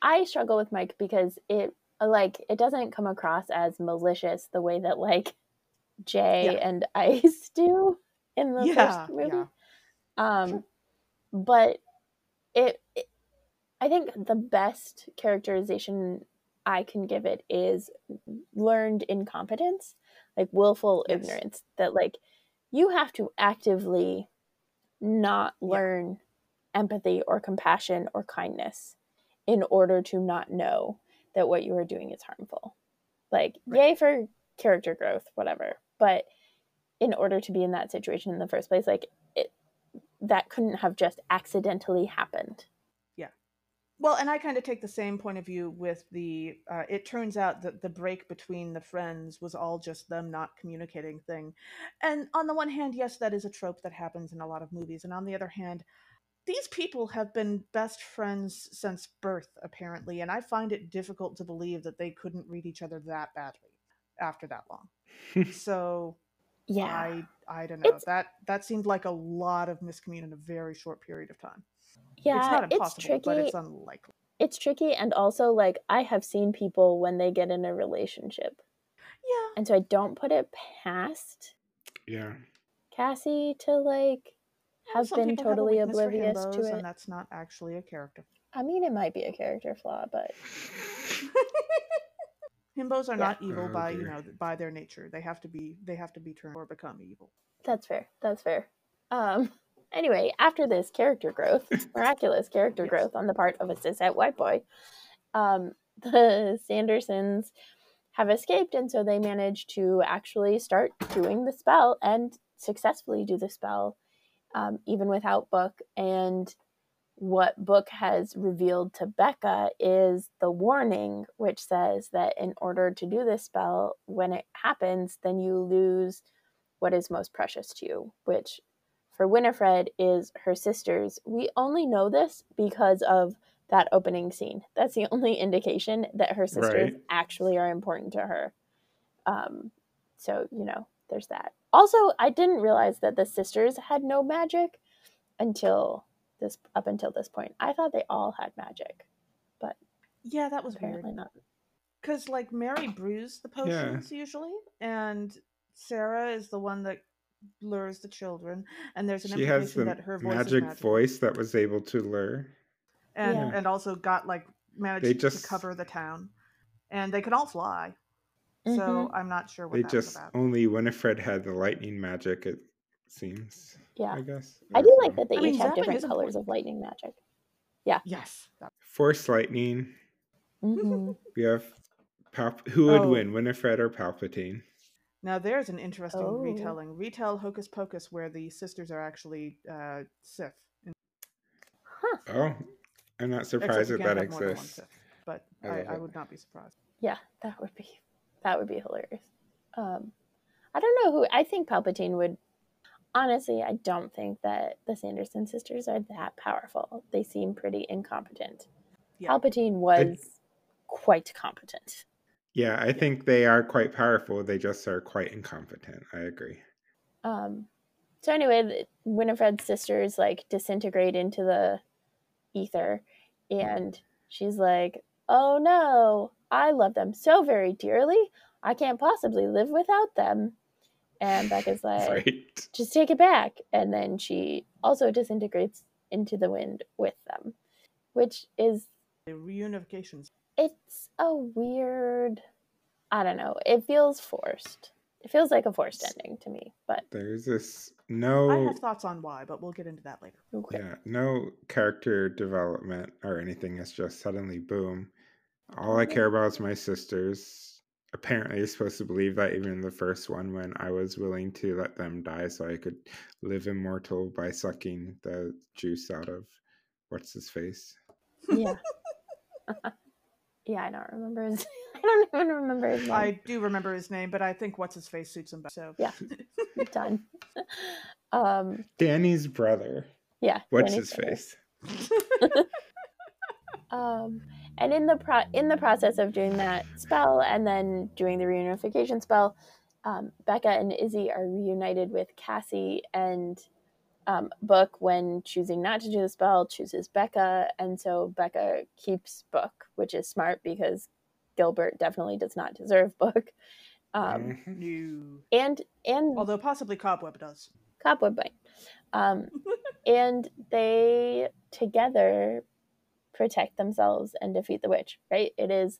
I struggle with Mike because it like it doesn't come across as malicious the way that like Jay Yeah. and Ice do in the Yeah, first movie. yeah. Um, but it, it, I think the best characterization I can give it is learned incompetence, like willful Yes. ignorance. That like you have to actively not Yeah. learn empathy or compassion or kindness in order to not know that what you are doing is harmful. Like, Right. yay for character growth, whatever. But in order to be in that situation in the first place, like it, that couldn't have just accidentally happened. Well, and I kind of take the same point of view with the. Uh, it turns out that the break between the friends was all just them not communicating thing, and on the one hand, yes, that is a trope that happens in a lot of movies, and on the other hand, these people have been best friends since birth, apparently, and I find it difficult to believe that they couldn't read each other that badly after that long. So Yeah. I, I don't know. It's- that that seemed like a lot of miscommunication in a very short period of time. Yeah, it's not it's tricky. but it's unlikely. it's tricky and also like I have seen people when they get in a relationship. Yeah. And so I don't put it past yeah. Cassie to like Well, have some been people have a totally weakness for oblivious to it. and that's not actually a character. I mean it might be a character flaw, but Himbos are Yeah. not evil Oh, by you know by their nature. They have to be they have to be turned or become evil. that's fair. That's fair. Um anyway, after this character growth, miraculous character Yes. growth on the part of a cishet white boy, um, the Sandersons have escaped, and so they manage to actually start doing the spell and successfully do the spell, um, even without Book. And what Book has revealed to Becca is the warning, which says that in order to do this spell, when it happens, then you lose what is most precious to you, which for Winifred is her sisters. We only know this because of that opening scene. That's the only indication that her sisters Right. actually are important to her. Um, so, you know, there's that. Also, I didn't realize that the sisters had no magic until this up until this point. I thought they all had magic, but Yeah, that was weird. apparently not. Because like Mary brews the Yeah. potions usually, and Sarah is the one that lures the children. And there's an She has the that her voice magic magic, voice that was able to lure. and Yeah. and also got like managed They to just- cover the town, and they can all fly. So Mhm. I'm not sure what They that was just about. only Winifred had the lightning magic. It seems. Yeah. I guess. I Or do like that they I mean, each have different colors important. of lightning magic. Yeah. Yes. Force lightning. Mhm. We have. Palp- who would Oh. win, Winifred or Palpatine? Now there's an interesting Oh. retelling. Retell Hocus Pocus, where the sisters are actually uh, Sith. in- Oh, I'm not surprised that that have more than one exists. Sith, but I I, I would not be surprised. Yeah, that would be that would be hilarious. Um, I don't know who I think Palpatine would. Honestly, I don't think that the Sanderson sisters are that powerful. They seem pretty incompetent. Yeah. Palpatine was quite competent. Yeah, I think they are quite powerful. They just are quite incompetent. I agree. Um, so anyway, Winifred's sisters like disintegrate into the ether, and she's like, "Oh no, I love them so very dearly. I can't possibly live without them. And Becca's like, right. just take it back. And then she also disintegrates into the wind with them, which is, The reunifications. it's a weird, I don't know. It feels forced. It feels like a forced ending to me, but There's this no. I have thoughts on why, but we'll get into that later. okay. yeah, no character development or anything. It's just suddenly boom. All I care about is my sisters. Apparently, you're supposed to believe that even in the first one, when I was willing to let them die so I could live immortal by sucking the juice out of what's his face. Yeah. yeah, I don't remember his I don't even remember his name. I do remember his name, but I think what's his face suits him best. So Yeah. Done. um Danny's brother. yeah. What's Danny's his brother. face? Um, and in the pro- in the process of doing that spell and then doing the reunification spell, um, Becca and Izzy are reunited with Cassie and um, Book when choosing not to do the spell chooses Becca, and so Becca keeps Book, which is smart because Gilbert definitely does not deserve Book. Um, Mhm. no. and and Although possibly Cobweb does. cobweb bite. Um, and they together protect themselves and defeat the witch. Right? It is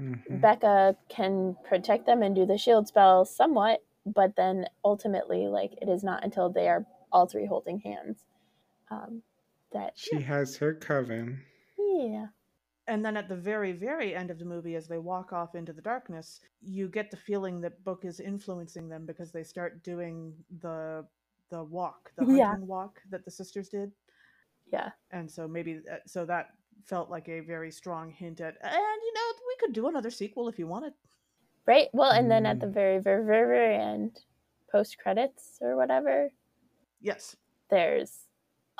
Mhm. Becca can protect them and do the shield spell somewhat, but then ultimately, like it is not until they are all three holding hands um, that She has her coven. yeah And then at the very, very end of the movie, as they walk off into the darkness, you get the feeling that Book is influencing them because they start doing the the walk, the hunting Yeah. walk that the sisters did. yeah And so maybe uh, so that felt like a very strong hint at, and you know, we could do another sequel if you wanted. right. Well, and then at the Mm. very very very very end, post credits or whatever, Yes. there's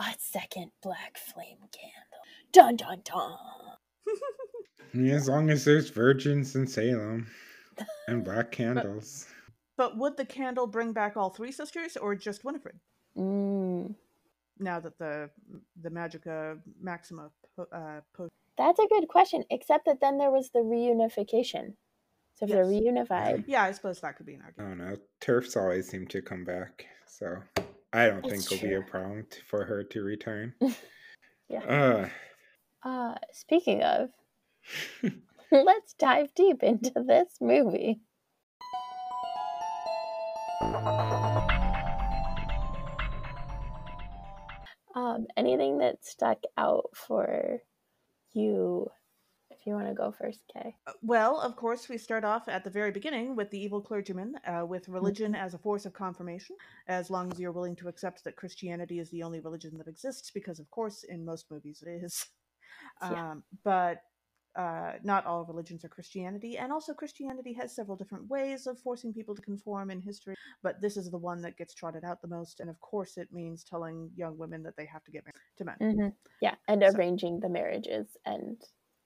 a second black flame candle. Dun dun dun. Yeah, As long as there's virgins in Salem and black candles. But would the candle bring back all three sisters or just Winifred? Mm, Now that the the Magicae Maxima po- uh, post. that's a good question. Except that then there was the reunification. So if they're reunified, Yeah, I suppose that could be an argument. I argument. don't know. Turfs always seem to come back, so I don't It's think it'll be a problem t- for her to return. Yeah. Uh, uh, speaking of, let's dive deep into this movie. Um, anything that stuck out for you? You want to go first, Kay. Uh, Well, of course, we start off at the very beginning with the evil clergyman, uh, with religion as a force of confirmation, as long as you're willing to accept that Christianity is the only religion that exists, because, of course, in most movies it is. Yeah. Um, but uh, not all religions are Christianity, and also Christianity has several different ways of forcing people to conform in history, but this is the one that gets trotted out the most, and of course, it means telling young women that they have to get married to men. Mm-hmm. Yeah, and So- arranging the marriages and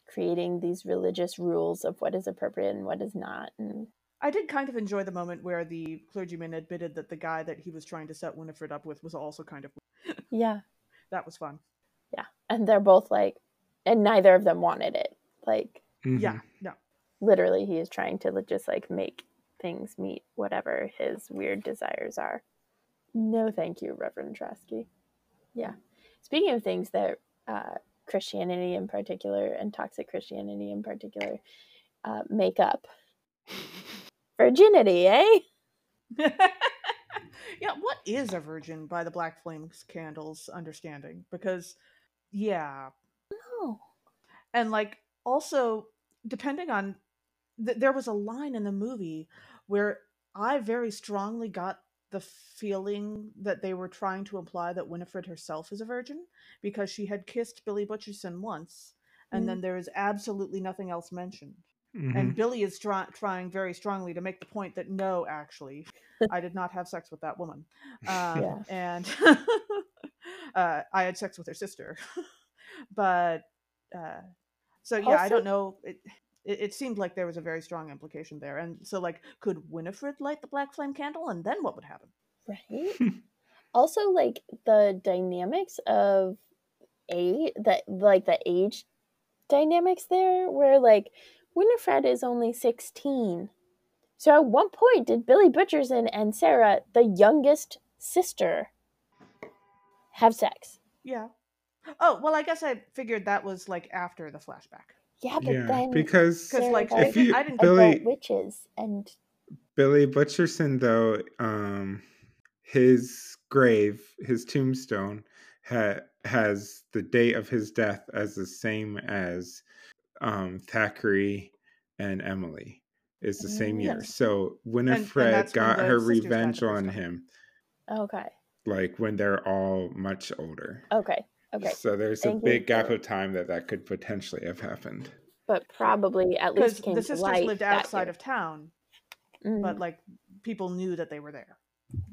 creating these religious rules of what is appropriate and what is not. And I did kind of enjoy the moment where the clergyman admitted that the guy that he was trying to set Winifred up with was also kind of. yeah, That was fun. yeah, and they're both like, and neither of them wanted it. Like Yeah, mhm. no. literally, he is trying to just like make things meet whatever his weird desires are. No, thank you, Reverend Trasky. Yeah. Speaking of things that uh, Christianity in particular and toxic Christianity in particular uh, make up, virginity, eh? yeah, what is a virgin by the Black Flames candles understanding? Because, yeah, No. and like also depending on th- there was a line in the movie where i very strongly got the feeling that they were trying to imply that winifred herself is a virgin because she had kissed billy butcherson once and then there is absolutely nothing else mentioned Mhm. and billy is try- trying very strongly to make the point that no actually i did not have sex with that woman um, Yeah. and uh, i had sex with her sister but uh, so yeah i don't know it, it it seemed like there was a very strong implication there and so like could winifred light the black flame candle and then what would happen Right. also, like the dynamics of a that like the age dynamics there, where like Winifred is only sixteen, So at one point did Billy Butcherson and Sarah, the youngest sister, have sex? Yeah. Oh well, I guess I figured that was like after the flashback. Yeah, but yeah, then because Because like I, if you I didn't. Billy- witches and Billy Butcherson, though, um, his grave, his tombstone, ha- has the date of his death as the same as um, Thackery and Emily. Is the same year. Yes. So and Winifred that's when got the her revenge on him, okay, like when they're all much older. okay, okay. So there's a Thank you big gap of time that that could potentially have happened. But probably at least came the to sisters light lived outside of town, Mhm. but like people knew that they were there,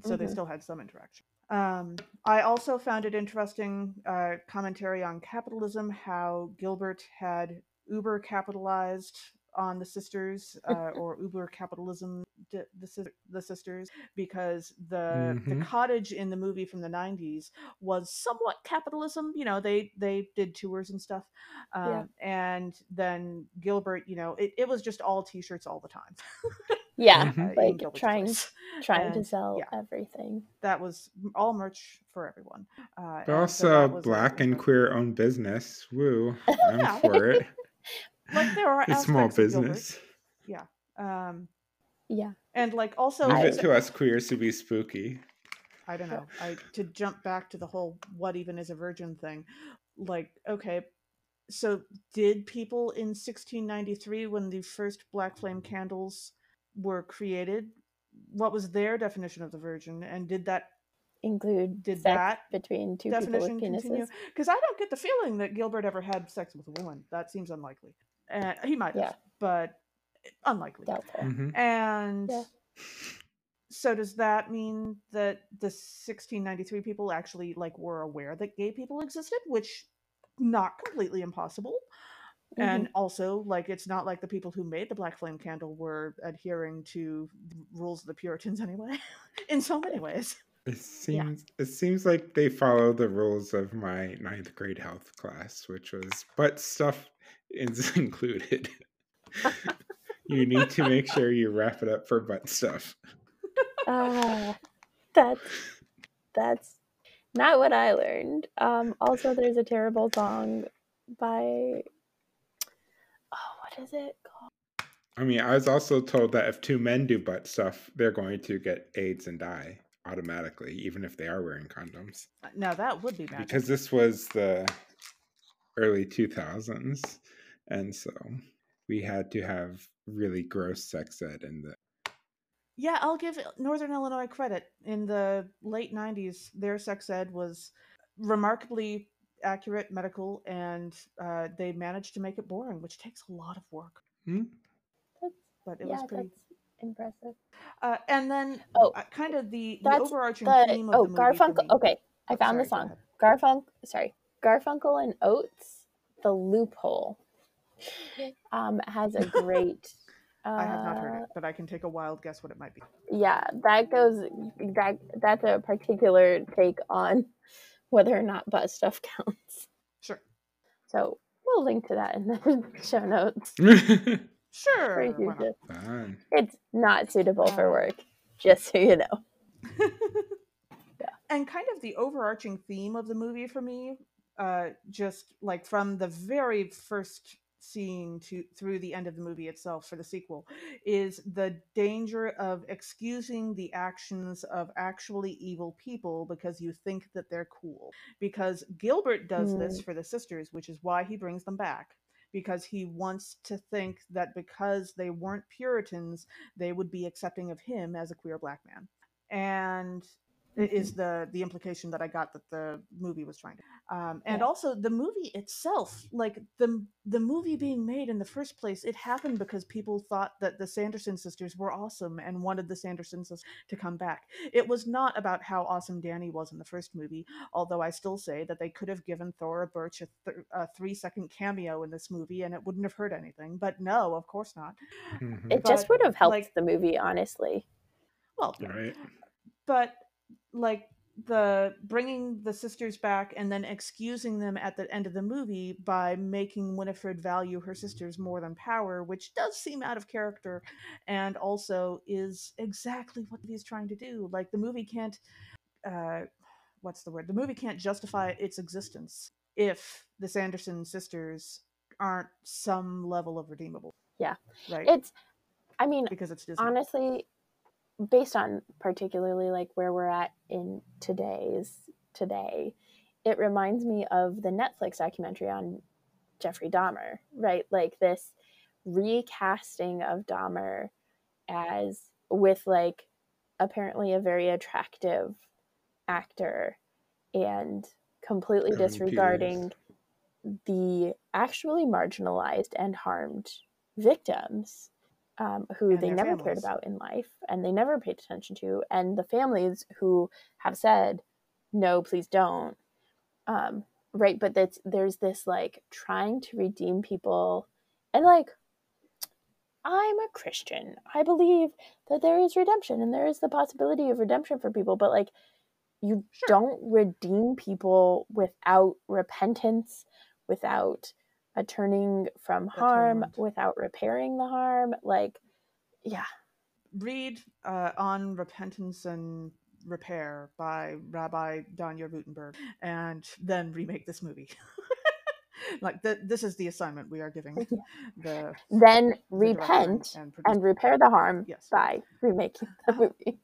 so they Mhm. still had some interaction. Um, I also found it interesting uh, commentary on capitalism, how Gilbert had uber capitalized on the sisters uh, or uber capitalism di- the, the sisters because the the Mhm. cottage in the movie from the 90s was somewhat capitalism you know they they did tours and stuff um, Yeah. and then gilbert you know it, it was just all t-shirts all the time yeah, Mhm. uh, like Gilbert's trying place. trying to sell yeah. everything. that was all merch for everyone uh, But and so also, that was, like, black and queer owned business. Woo! I'm for it. like there are It's small aspects of Gilbert, business. um Yeah, and like also Leave I- it to us queers to be spooky. I don't know. I to jump back to the whole what even is a virgin thing. Like, okay, so did people in 1693 when the first black flame candles were created, what was their definition of the virgin and did that include did sex that between two people with continue? penises. Cuz I don't get the feeling that Gilbert ever had sex with a woman. That seems unlikely. Uh, he might have, Yeah. but unlikely. Doubtful. Mhm. And Yeah. so does that mean that the 1693 people actually like were aware that gay people existed, which not completely impossible. Mm-hmm. And also, like, it's not like the people who made the Black Flame candle were adhering to the rules of the Puritans anyway, in so many ways. It seems it seems like they follow the rules of my ninth grade health class, which was butt stuff is included. you need to make sure you wrap it up for butt stuff. Ah, that's that's not what I learned. Um, also, there's a terrible song by oh, what is it called? I mean, I was also told that if two men do butt stuff, they're going to get AIDS and die automatically, even if they are wearing condoms. Now, that would be magic. Because this was the early 2000s, and so we had to have really gross sex ed in the Yeah, I'll give Northern Illinois credit. In the late 90s, their sex ed was remarkably accurate, medical, and uh, they managed to make it boring, which takes a lot of work. Hmm? But it yeah, was pretty. impressive. Uh, and then, Oh, uh, kind of the, the that's overarching The theme of oh the movie. for Garfunkel. Okay, I Oh, found the sorry, go song. garfunkel Sorry, Garfunkel and Oates. The loophole. Um, has a great. Uh, I have not heard it, but I can take a wild guess what it might be. Yeah, that goes. That that's a particular take on whether or not butt stuff counts. Sure. So we'll link to that in the show notes. Sure. for you not? It's not suitable for Uh, work, just so you know. yeah. and kind of the overarching theme of the movie for me uh just like from the very first scene to through the end of the movie itself for the sequel is the danger of excusing the actions of actually evil people because you think that they're cool. Because gilbert does this for the sisters which is why he brings them back. Because he wants to think that because they weren't puritans they would be accepting of him as a queer black man. And is the the implication that I got that the movie was trying to. Um, and Yeah. also the movie itself, like the the movie being made in the first place, it happened because people thought that the Sanderson sisters were awesome and wanted the Sanderson sisters to come back. It was not about how awesome Danny was in the first movie, although I still say that they could have given Thora Birch a, th- a three second cameo in this movie and it wouldn't have hurt anything. But no, of course not. Mhm. It just would have helped like- the movie, honestly. Well, Right. but like the bringing the sisters back and then excusing them at the end of the movie by making Winifred value her sisters more than power, which does seem out of character and also is exactly what he's trying to do. Like the movie can't uh what's the word? The movie can't justify its existence if the Sanderson sisters aren't some level of redeemable. Yeah. Right. It's I mean, because it's Disney. honestly based on particularly like where we're at in today's today it reminds me of the netflix documentary on jeffrey dahmer right? Like this recasting of dahmer as with like apparently a very attractive actor and completely disregarding the actually marginalized and harmed victims um, who And they never cared about in life and they never paid attention to, and the families who have said, no, please don't. Um, right. But that's, there's this like trying to redeem people and like, I'm a Christian. I believe that there is redemption and there is the possibility of redemption for people, but like, you Sure. don't redeem people without repentance, without a turning from harm, Atonement. without repairing the harm. Like, yeah, read uh, on repentance and repair by rabbi danya ruttenberg and then remake this movie like th- this is the assignment we are giving the, then the repent and and repair the harm Yes. by remaking the movie.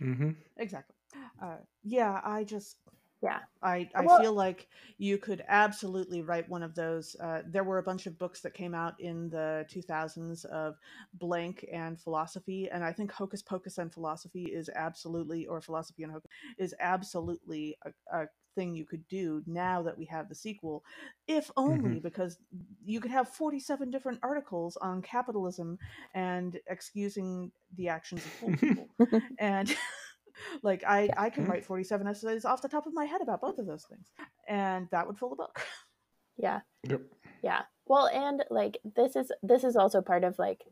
hmm exactly uh, yeah i just Yeah. I, I Well- feel like you could absolutely write one of those. Uh, there were a bunch of books that came out in the 2000s of blank and philosophy, and I think Hocus Pocus and philosophy is absolutely, or philosophy and Hocus is absolutely a, a thing you could do now that we have the sequel, if only because you could have 47 different articles on capitalism and excusing the actions of poor people and like I, I can Mhm. write 47 essays off the top of my head about both of those things and that would fill the book Yeah. Yep. Yeah. Well, and like this is this is also part of like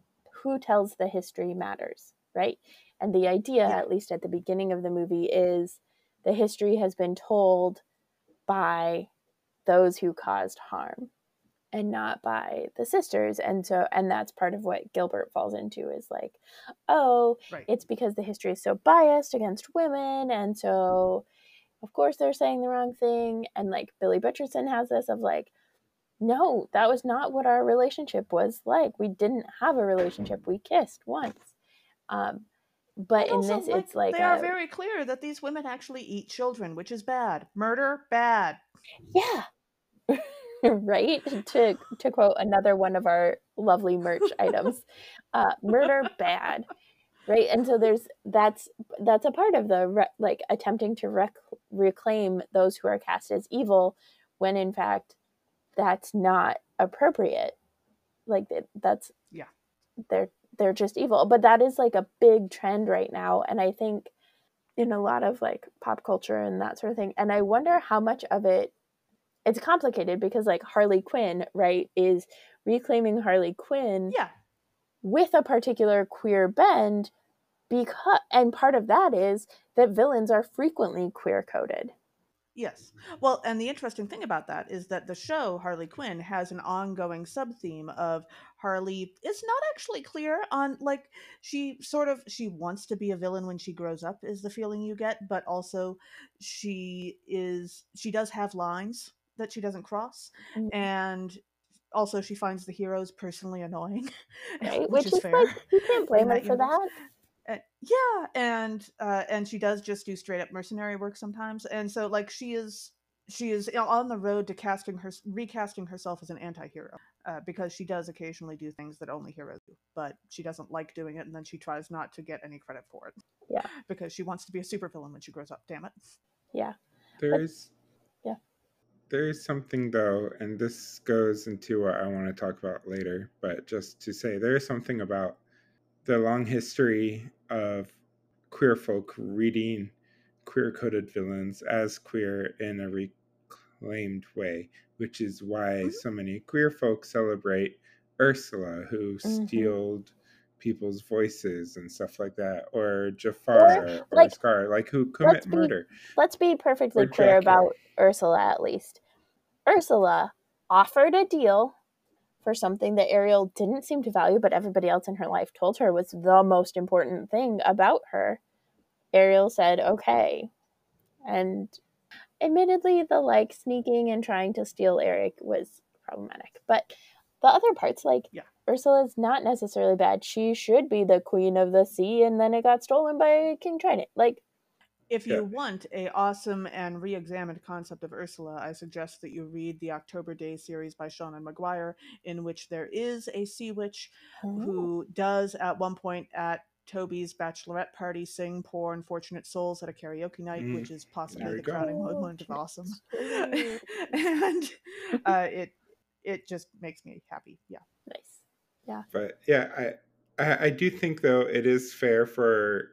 who tells the history matters, right? And the idea, Yeah. at least at the beginning of the movie, is the history has been told by those who caused harm and not by the sisters. And so and that's part of what Gilbert falls into is like, oh, right. it's because the history is so biased against women and so of course they're saying the wrong thing and like billy butcherson has this of like no that was not what our relationship was like. We didn't have a relationship. We kissed once. Um but And in also, this it's like they a, are very clear that these women actually eat children which is bad. Murder bad. Yeah right? To to quote another one of our lovely merch items uh murder bad right? And so there's that's that's a part of the re- like attempting to rec- reclaim those who are cast as evil when in fact that's not appropriate. Like that's Yeah. they're they're just evil. But that is like a big trend right now and i think in a lot of like pop culture and that sort of thing and i wonder how much of it it's complicated because like harley quinn right is reclaiming harley quinn yeah. with a particular queer bend because and part of that is that villains are frequently queer coded Yes. Well, and the interesting thing about that is that the show Harley Quinn has an ongoing sub theme of Harley is not actually clear on like she sort of she wants to be a villain when she grows up is the feeling you get, but also she is she does have lines that she doesn't cross Mm. and also she finds the heroes personally annoying, right which, is, fair. like you can't blame her for universe. that Uh, yeah, and uh, and she does just do straight up mercenary work sometimes, and so like she is she is on the road to casting her recasting herself as an anti-hero uh, because she does occasionally do things that only heroes do, but she doesn't like doing it, and then she tries not to get any credit for it. Yeah. because she wants to be a supervillain when she grows up. Damn it. Yeah there's yeah. There is something though, and this goes into what I want to talk about later, but just to say there is something about the long history of queer folk reading queer coded villains as queer in a reclaimed way, which is why Mhm. so many queer folk celebrate Ursula, who Mhm. steeled people's voices and stuff like that, or Jafar or, like, Scar, like who commit be- murder. Let's be perfectly clear about Ursula at least. Ursula offered a deal for something that Ariel didn't seem to value, but everybody else in her life told her was the most important thing about her. Ariel said, okay. And admittedly, the like sneaking and trying to steal Eric was problematic. But the other parts, like Yeah. Ursula's not necessarily bad. She should be the queen of the sea, and then it got stolen by King Trident. Like, If Yeah. you want a awesome and re-examined concept of Ursula, I suggest that you read the October Daye series by Seanan McGuire, in which there is a sea witch who does at one point at Toby's bachelorette party sing "Poor Unfortunate Souls" at a karaoke night, Mm, which is possibly the go. crowning moment of awesome. And uh, it it just makes me happy. Yeah. nice. Yeah. But yeah, I, I I do think though it is fair for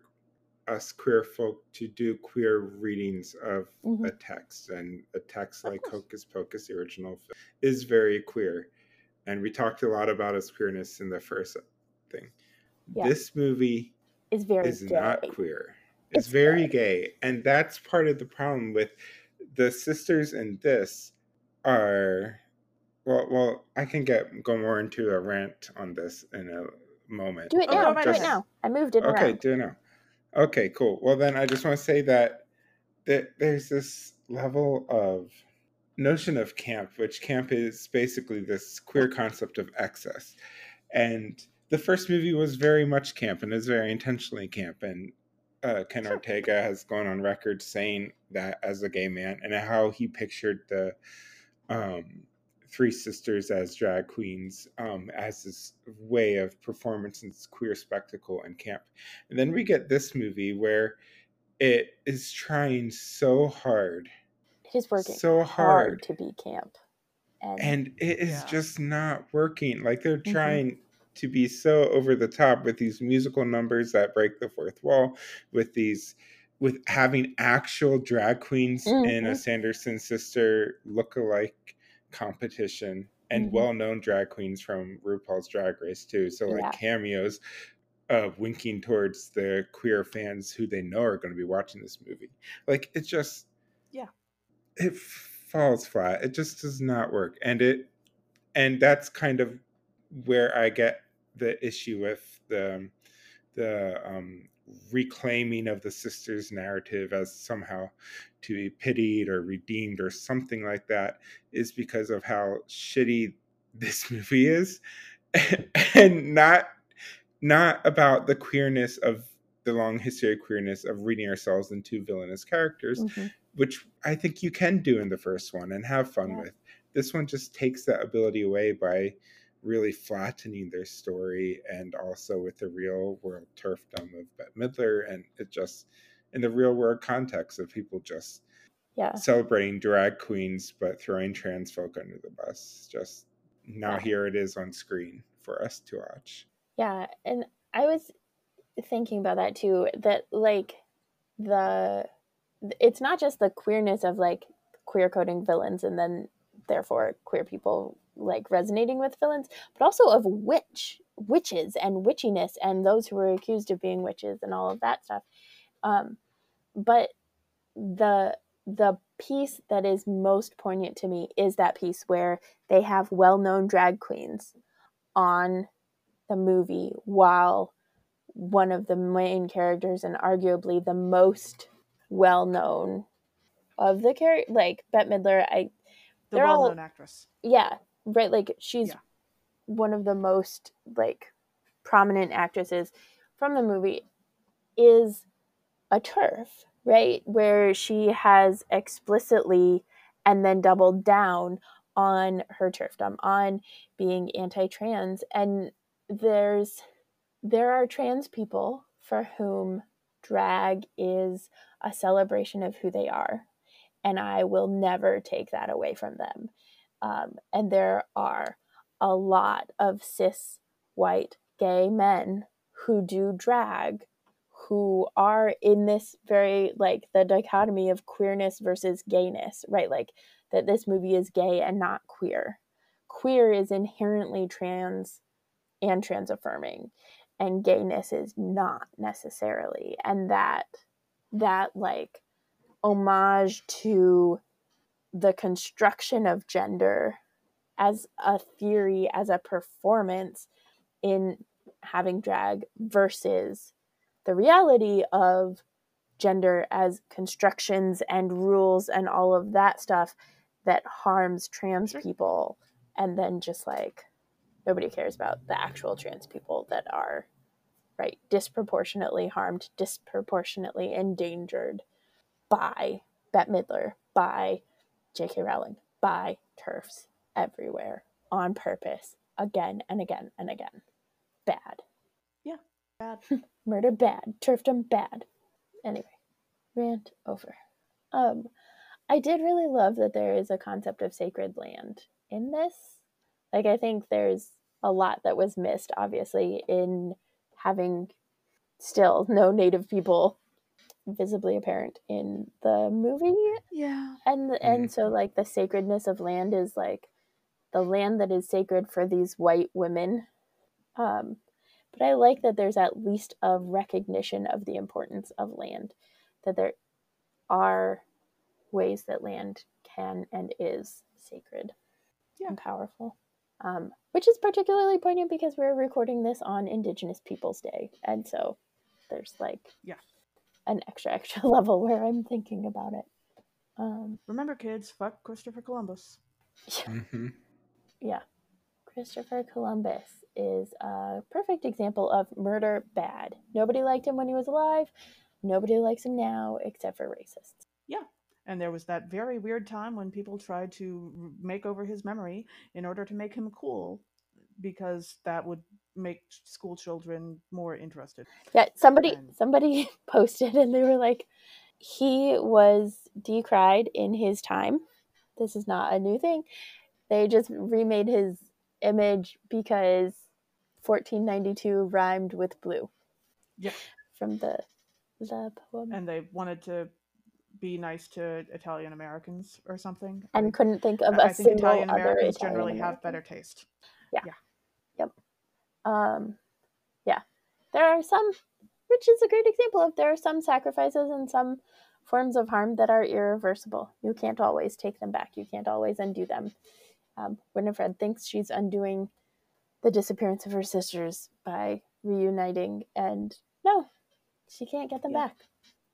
us queer folk to do queer readings of Mhm. a text, and a text like. Hocus Pocus, the original, film, is very queer, and we talked a lot about its queerness in the first thing. Yeah. This movie Is very is gay. not queer. It's, It's very gay. And that's part of the problem with the sisters in this are well well I can get go more into a rant on this in a moment. Do it Oh, now. go right Do it ahead. now. I moved it Okay, around. do it now. Okay, cool. Well then I just want to say that that there's this level of notion of camp, which camp is basically this queer concept of excess. And the first movie was very much camp and is very intentionally camp. And uh, Kenny Ortega has gone on record saying that as a gay man and how he pictured the um, three sisters as drag queens um, as this way of performance and this queer spectacle and camp. And then we get this movie where it is trying so hard, It is working so hard hard, to be camp. And, and it is Yeah. just not working. Like they're Mhm. trying to be so over the top with these musical numbers that break the fourth wall, with these with having actual drag queens in a Mhm. Sanderson sister look-alike competition and Mhm. well-known drag queens from RuPaul's Drag Race too. So like Yeah. cameos of winking towards the queer fans who they know are going to be watching this movie. Like it just Yeah. it falls flat. It just does not work. And it and that's kind of where I get the issue with the the um reclaiming of the sisters narrative as somehow to be pitied or redeemed or something like that is because of how shitty this movie is and not not about the queerness of the long history of queerness of reading ourselves into villainous characters Mhm. which I think you can do in the first one and have fun Yeah. with. This one just takes that ability away by really flattening their story and also with the real world turfdom of Bette Midler and it just in the real world context of people just yeah. celebrating drag queens but throwing trans folk under the bus. Just now Yeah. here it is on screen for us to watch. Yeah, and I was thinking about that too. That like the it's not just the queerness of like queer coding villains and then therefore queer people like resonating with villains, but also of witch witches and witchiness and those who were accused of being witches and all of that stuff. Um, but the the piece that is most poignant to me is that piece where they have well-known drag queens on the movie while one of the main characters and arguably the most well known of the character like Bette Midler I The They're all- well-known actress. yeah right like she's Yeah. one of the most like prominent actresses from the movie is a turf right? Where she has explicitly and then doubled down on her turfdom on being anti-trans. And there's there are trans people for whom drag is a celebration of who they are. And i will never take that away from them um, and there are a lot of cis white gay men who do drag who are in this very like the dichotomy of queerness versus gayness right? Like that this movie is gay and not queer. Queer is inherently trans and trans affirming and gayness is not necessarily. And that that like homage to the construction of gender as a theory as a performance in having drag versus the reality of gender as constructions and rules and all of that stuff that harms trans people. And then just like nobody cares about the actual trans people that are right disproportionately harmed disproportionately endangered by Bette Midler by J.K. Rowling by turfs everywhere on purpose again and again and again bad Yeah, Bad. murder bad turfdom bad anyway rant over um i did really love that there is a concept of sacred land in this like i think there's a lot that was missed obviously in having still no native people visibly apparent in the movie Yeah. and and so like the sacredness of land is like the land that is sacred for these white women um but i like that there's at least a recognition of the importance of land that there are ways that land can and is sacred Yeah. and powerful um, which is particularly poignant because we're recording this on indigenous peoples day and so there's like Yeah. An extra extra level where i'm thinking about it um, Remember, kids, fuck Christopher Columbus. hmm Christopher Columbus is a perfect example of murder bad. Nobody liked him when he was alive. Nobody likes him now except for racists. Yeah. And there was that very weird time when people tried to make over his memory in order to make him cool, because that would make school children more interested. Yeah, somebody And- somebody posted and they were like he was decried in his time. This is not a new thing. They just remade his image because 1492 rhymed with blue. Yeah. From the the poem. And they wanted to be nice to Italian Americans or something. and couldn't think of I a think single Italian other Americans Italian generally have better taste. Um yeah. There are some which is a great example of there are some sacrifices and some forms of harm that are irreversible. You can't always take them back. You can't always undo them. Um, winifred thinks she's undoing the disappearance of her sisters by reuniting and no she can't get them Yeah. back.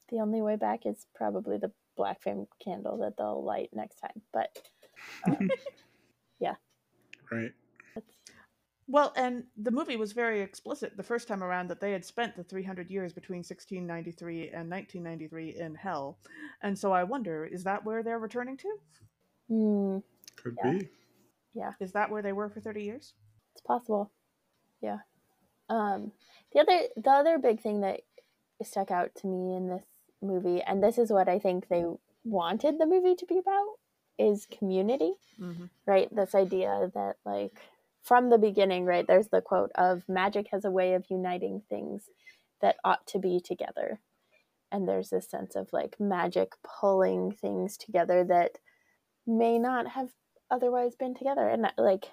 The only way back is probably the black flame candle that they'll light next time but um, Right. That's Well, and the movie was very explicit the first time around that they had spent the 300 years between 1693 and 1993 in hell. And so I wonder, is that where they're returning to? hmm, Could Yeah. be. Yeah. Is that where they were for 30 years? It's possible. Yeah. Um, the other the other big thing that stuck out to me in this movie, and this is what I think they wanted the movie to be about, is community. Mm-hmm. Right? This idea that like from the beginning, right? There's the quote of magic has a way of uniting things that ought to be together. And there's this sense of like magic pulling things together that may not have otherwise been together. And like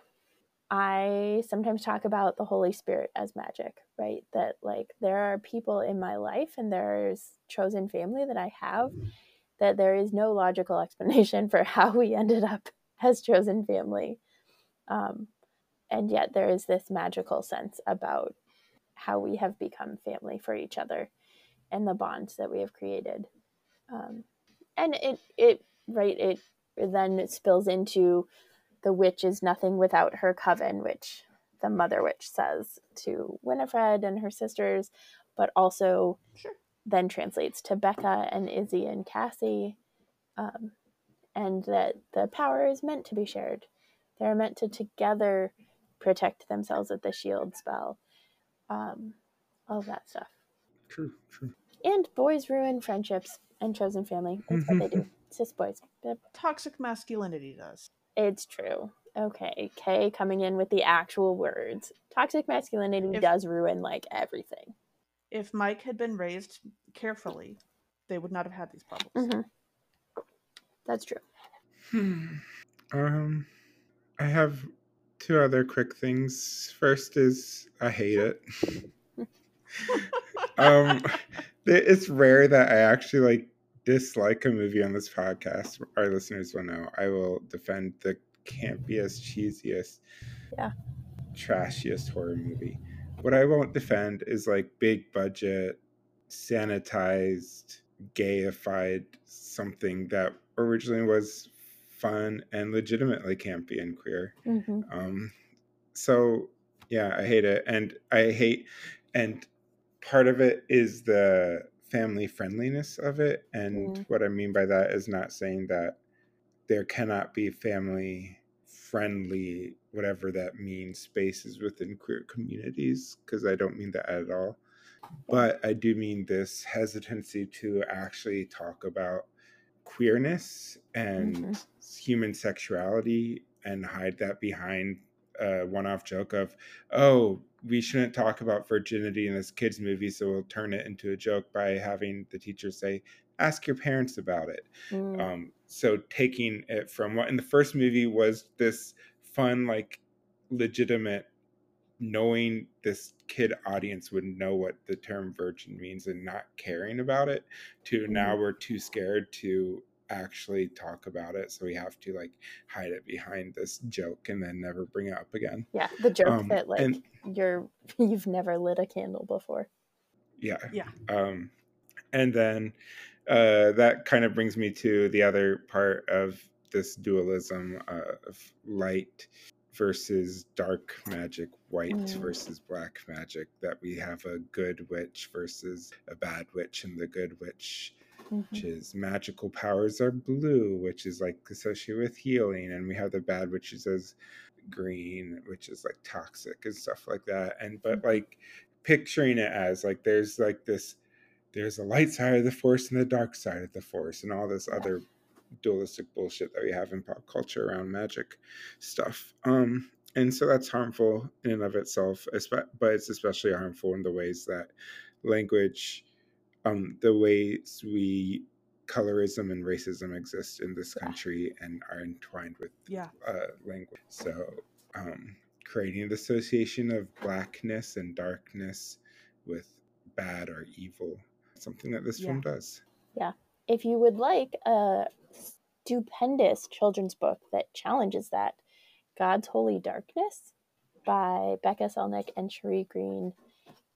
I sometimes talk about the Holy Spirit as magic, right? That like there are people in my life and there's chosen family that I have that there is no logical explanation for how we ended up as chosen family. Um, and yet there is this magical sense about how we have become family for each other and the bonds that we have created. Um, and it, it, right, it then it spills into the witch is nothing without her coven, which the mother witch says to Winifred and her sisters, but also Sure. then translates to Becca and Izzy and Cassie, um, and that the power is meant to be shared. They're meant to together protect themselves with the shield spell, um, all of that stuff. True. True. And boys ruin friendships and chosen family. That's what they do. Cis boys. Yep. Toxic masculinity does. It's true. Okay, Kay coming in with the actual words. Toxic masculinity If- does ruin like everything. If Mike had been raised carefully, they would not have had these problems. hmm That's true. Hmm. Um, I have two other quick things. First is I hate it. um, it's rare that I actually like dislike a movie on this podcast. Our listeners will know I will defend the campiest, cheesiest, yeah, trashiest horror movie. What I won't defend is like big budget, sanitized, gayified something that originally was fun and legitimately campy and queer. Mm-hmm. Um, so yeah, I hate it, and I hate, and part of it is the family friendliness of it, and Mm. what I mean by that is not saying that there cannot be family friendly, whatever that means, spaces within queer communities, because I don't mean that at all. But I do mean this hesitancy to actually talk about queerness and Mhm. human sexuality and hide that behind a one off joke of, oh, we shouldn't talk about virginity in this kids' movie, so we'll turn it into a joke by having the teacher say, ask your parents about it. Mm. Um, so taking it from what in the first movie was this fun, like legitimate, knowing this kid audience would know what the term virgin means and not caring about it, to now we're too scared to actually talk about it, so we have to like hide it behind this joke and then never bring it up again. yeah, the joke um, that like and- you're you've never lit a candle before. Yeah. Yeah. Um, and then uh, that kind of brings me to the other part of this dualism of light versus dark magic, white Mm. versus black magic, that we have a good witch versus a bad witch, and the good witch, Mhm. which is magical powers are blue, which is like associated with healing, and we have the bad witches as green, which is like toxic and stuff like that. And but like picturing it as like there's like this there's a light side of the force and the dark side of the force and all this Yeah. other dualistic bullshit that we have in pop culture around magic stuff um and so that's harmful in and of itself but it's especially harmful in the ways that language um the ways we colorism and racism exist in this Yeah. country and are entwined with Yeah. uh, language. So, um, creating the association of blackness and darkness with bad or evil, something that this film does. Yeah. If you would like a stupendous children's book that challenges that, God's Holy Darkness by Beckah Selnick and Sharei Green,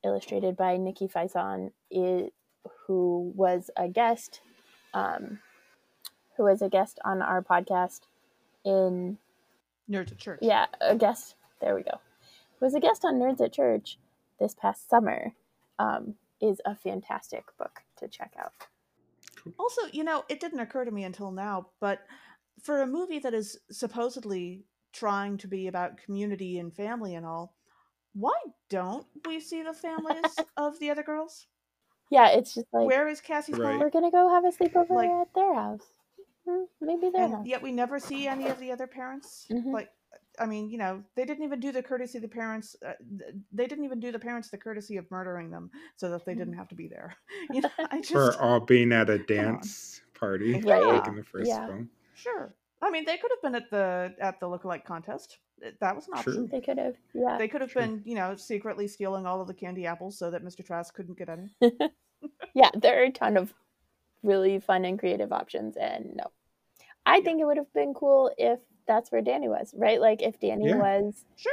illustrated by Nikki Faison, i- who was a guest, um, who was a guest on our podcast in Nerds at church. yeah, a guest. There we go. Who was a guest on Nerds at Church this past summer. Um, is a fantastic book to check out. Also, you know, it didn't occur to me until now, but for a movie that is supposedly trying to be about community and family and all, why don't we see the families of the other girls? Yeah, it's just like Where is Cassie's Right. mom? we're gonna go have a sleepover Like- at their house. Hmm, maybe their house. yet we never see any of the other parents. Mhm. Like, I mean, you know, they didn't even do the courtesy of the parents. Uh, they didn't even do the parents the courtesy of murdering them so that they didn't have to be there. You know, I For just all being at a dance party, Right. like in the first Yeah. film. sure. I mean, they could have been at the at the lookalike contest. That was an True. option. They could have, yeah. They could have True. been, you know, secretly stealing all of the candy apples so that Mr. Trask couldn't get any. yeah, there are a ton of really fun and creative options, and no, I think it would have been cool if that's where Danny was, right? Like if Danny Yeah. was Sure,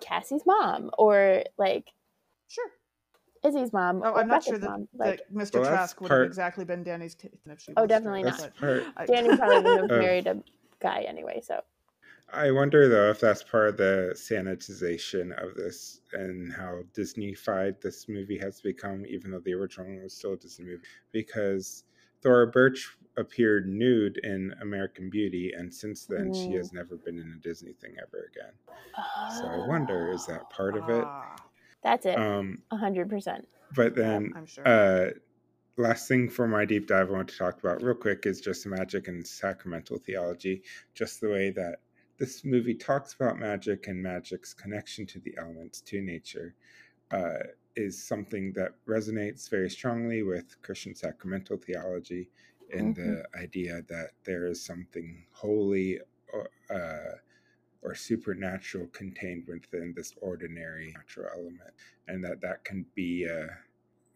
Cassie's mom, or like sure. Izzy's mom. Oh, I'm not Becca's sure that, mom. Like that Mr. Well, Trask would part- have exactly been Danny's kid if she Oh, definitely there, not. Part. Danny probably wouldn't have married a guy anyway. So I wonder though if that's part of the sanitization of this and how Disney-fied this movie has become, even though the original one was still a Disney movie. Because Thora Birch appeared nude in American Beauty, and since then she has never been in a Disney thing ever again. So I wonder, is that part of it? Ah, that's it, Um, a hundred percent. but yeah, then I'm sure. uh, last thing for my deep dive I want to talk about real quick is just magic and sacramental theology. Just the way that this movie talks about magic and magic's connection to the elements, to nature, uh, is something that resonates very strongly with Christian sacramental theology and the idea that there is something holy or, uh, or supernatural contained within this ordinary natural element and that that can be uh,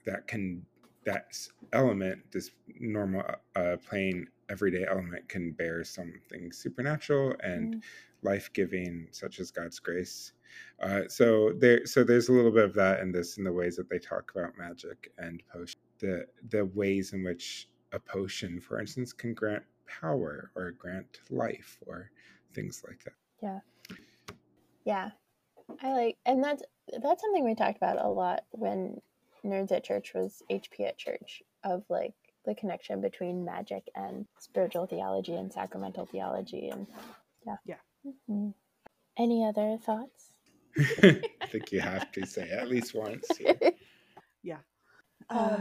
that can that element this normal uh, plain everyday element can bear something supernatural and mm. life-giving such as god's grace uh, so there so there's a little bit of that in this in the ways that they talk about magic and potion the the ways in which a potion for instance can grant power or grant life or things like that yeah. Yeah. I like and that's that's something we talked about a lot when Nerds at Church was HP at Church of like the connection between magic and spiritual theology and sacramental theology and yeah. Yeah. Mm-hmm. Any other thoughts? I think you have to say at least once. Yeah. yeah. Um, uh,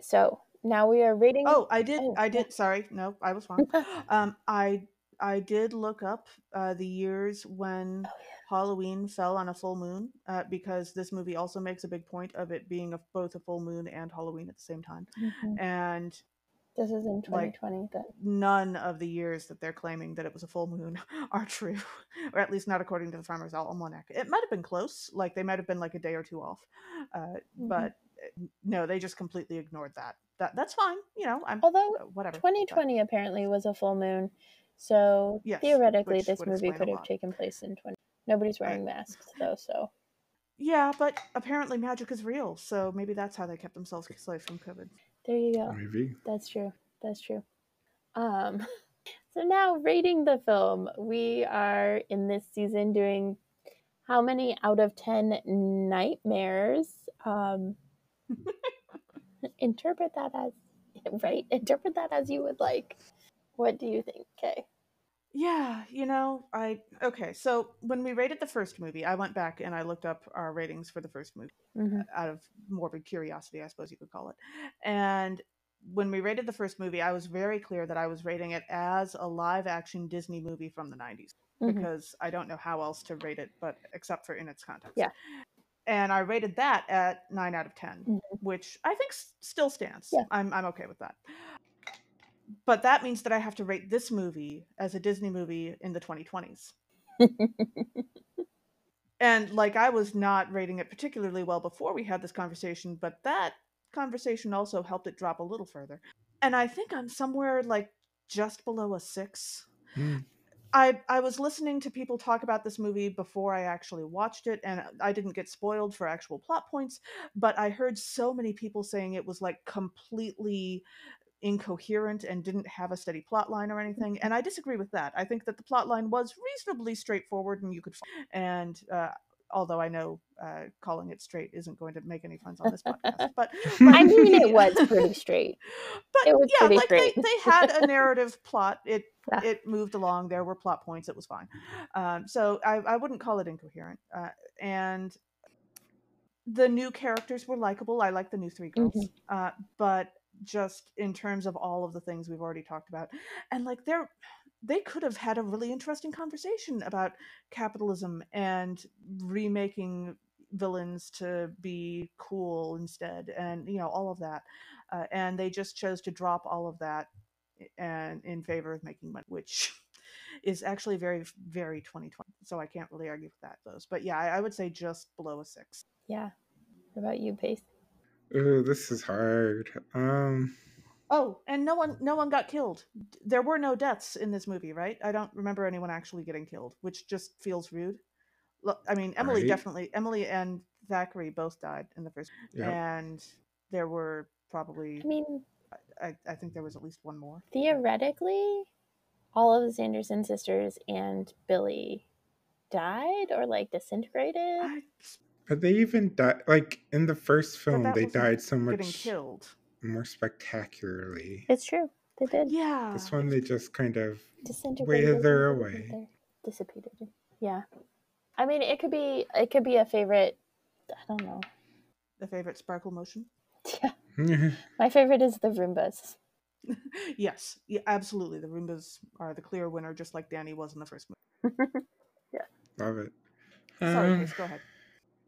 so now we are reading. Oh, I did. Oh, I did. Yeah. Sorry. No, I was wrong. um, I I did look up uh, the years when oh, yeah. Halloween fell on a full moon uh, because this movie also makes a big point of it being a, both a full moon and Halloween at the same time. Mm-hmm. And this is in 2020. Like, then. none of the years that they're claiming that it was a full moon are true, or at least not according to the Farmer's Almanac. It might have been close, like they might have been like a day or two off, uh, mm-hmm. but eh, no, they just completely ignored that. That that's fine, you know. I'm although uh, whatever. 2020 but. apparently was a full moon, so yes, theoretically, this movie could have taken place in 20. Nobody's wearing right. masks though, so. Yeah, but apparently magic is real, so maybe that's how they kept themselves safe from COVID. There you go. Maybe. That's true. That's true. Um, so now rating the film, we are in this season doing how many out of ten nightmares. Um, interpret that as right. Interpret that as you would like. What do you think, Kay? Yeah, you know, I okay. So when we rated the first movie, I went back and I looked up our ratings for the first movie mm-hmm. out of morbid curiosity, I suppose you could call it. And when we rated the first movie, I was very clear that I was rating it as a live action Disney movie from the 90s mm-hmm. because I don't know how else to rate it, but except for in its context. Yeah. And I rated that at nine out of 10, mm-hmm. which I think s- still stands. Yeah. I'm, I'm okay with that but that means that I have to rate this movie as a Disney movie in the 2020s. and like I was not rating it particularly well before we had this conversation, but that conversation also helped it drop a little further. And I think I'm somewhere like just below a 6. Mm. I I was listening to people talk about this movie before I actually watched it and I didn't get spoiled for actual plot points, but I heard so many people saying it was like completely incoherent and didn't have a steady plot line or anything and i disagree with that. I think that the plot line was reasonably straightforward and you could and uh, although i know uh, calling it straight isn't going to make any friends on this podcast but, i mean it was pretty straight. But it was yeah like they, they had a narrative plot. It yeah. it moved along. There were plot points. It was fine. Um, so I, I wouldn't call it incoherent uh, and the new characters were likable. I like the new three girls mm-hmm. Uh, but just in terms of all of the things we've already talked about. And like they're they could have had a really interesting conversation about capitalism and remaking villains to be cool instead and you know all of that. Uh, and they just chose to drop all of that and in favor of making money which is actually very very 2020 so i can't really argue with that those. But yeah I, I would say just below a six. Yeah. What about you pace Oh, this is hard. Um. Oh, and no one, no one got killed. There were no deaths in this movie, right? I don't remember anyone actually getting killed, which just feels rude. Look, I mean, Emily right. definitely, Emily and Zachary both died in the first, yep. and there were probably. I mean, I, I think there was at least one more. Theoretically, all of the Sanderson sisters and Billy died or like disintegrated. I, but they even died like in the first film. They died so much getting killed more spectacularly. It's true. They did. Yeah. This one they just kind of disintegrated. Wither away. Dissipated. Yeah. I mean, it could be. It could be a favorite. I don't know. The favorite sparkle motion. Yeah. My favorite is the Roombas. yes, yeah, absolutely. The Roombas are the clear winner, just like Danny was in the first movie. yeah. Love it. Sorry, um, go ahead.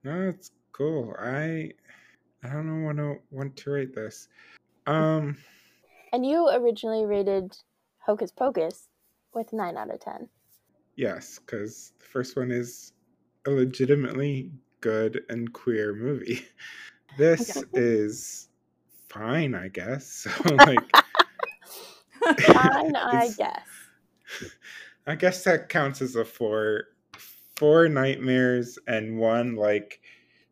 No, it's cool. I I don't know what to want to rate this. Um And you originally rated Hocus Pocus with nine out of ten. Yes, because the first one is a legitimately good and queer movie. This Okay. is fine, I guess. So like Fine, I guess. I guess that counts as a four four nightmares and one like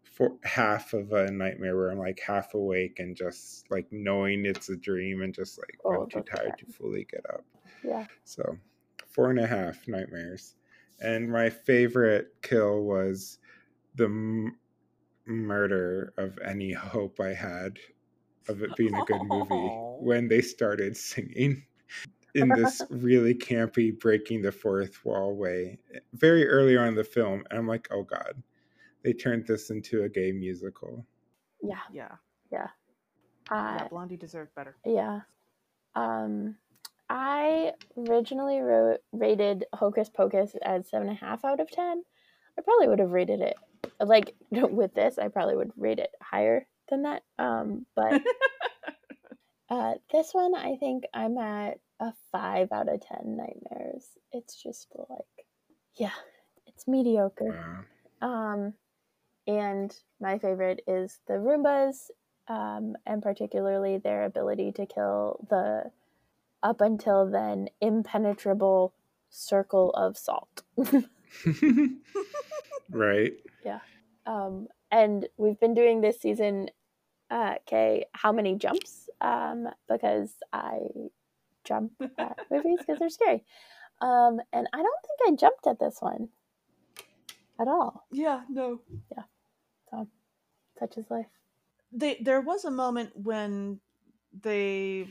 for half of a nightmare where I'm like half awake and just like knowing it's a dream and just like Oh, I'm too tired to fully get up. Yeah. So four and a half nightmares. And my favorite kill was the m- murder of any hope I had of it being a good movie Aw. when they started singing in this really campy breaking the fourth wall way very early on in the film. And I'm like, oh God, they turned this into a gay musical. Yeah. Yeah. Yeah. yeah. Uh, Blondie deserved better. yeah. Um, I originally wrote rated Hocus Pocus as seven and a half out of ten. I probably would have rated it like with this. I probably would rate it higher than that. Um, but uh, this one, I think I'm at a five out of ten nightmares. It's just like, yeah, it's mediocre. Um, and my favorite is the Roombas, um, and particularly their ability to kill the up until then impenetrable circle of salt. right. Yeah. Um, and we've been doing this season, uh, Kay, how many jumps? Um, because I jump at movies because they're scary. Um, and I don't think I jumped at this one at all. Yeah. No. Yeah. So, such is life. They there was a moment when they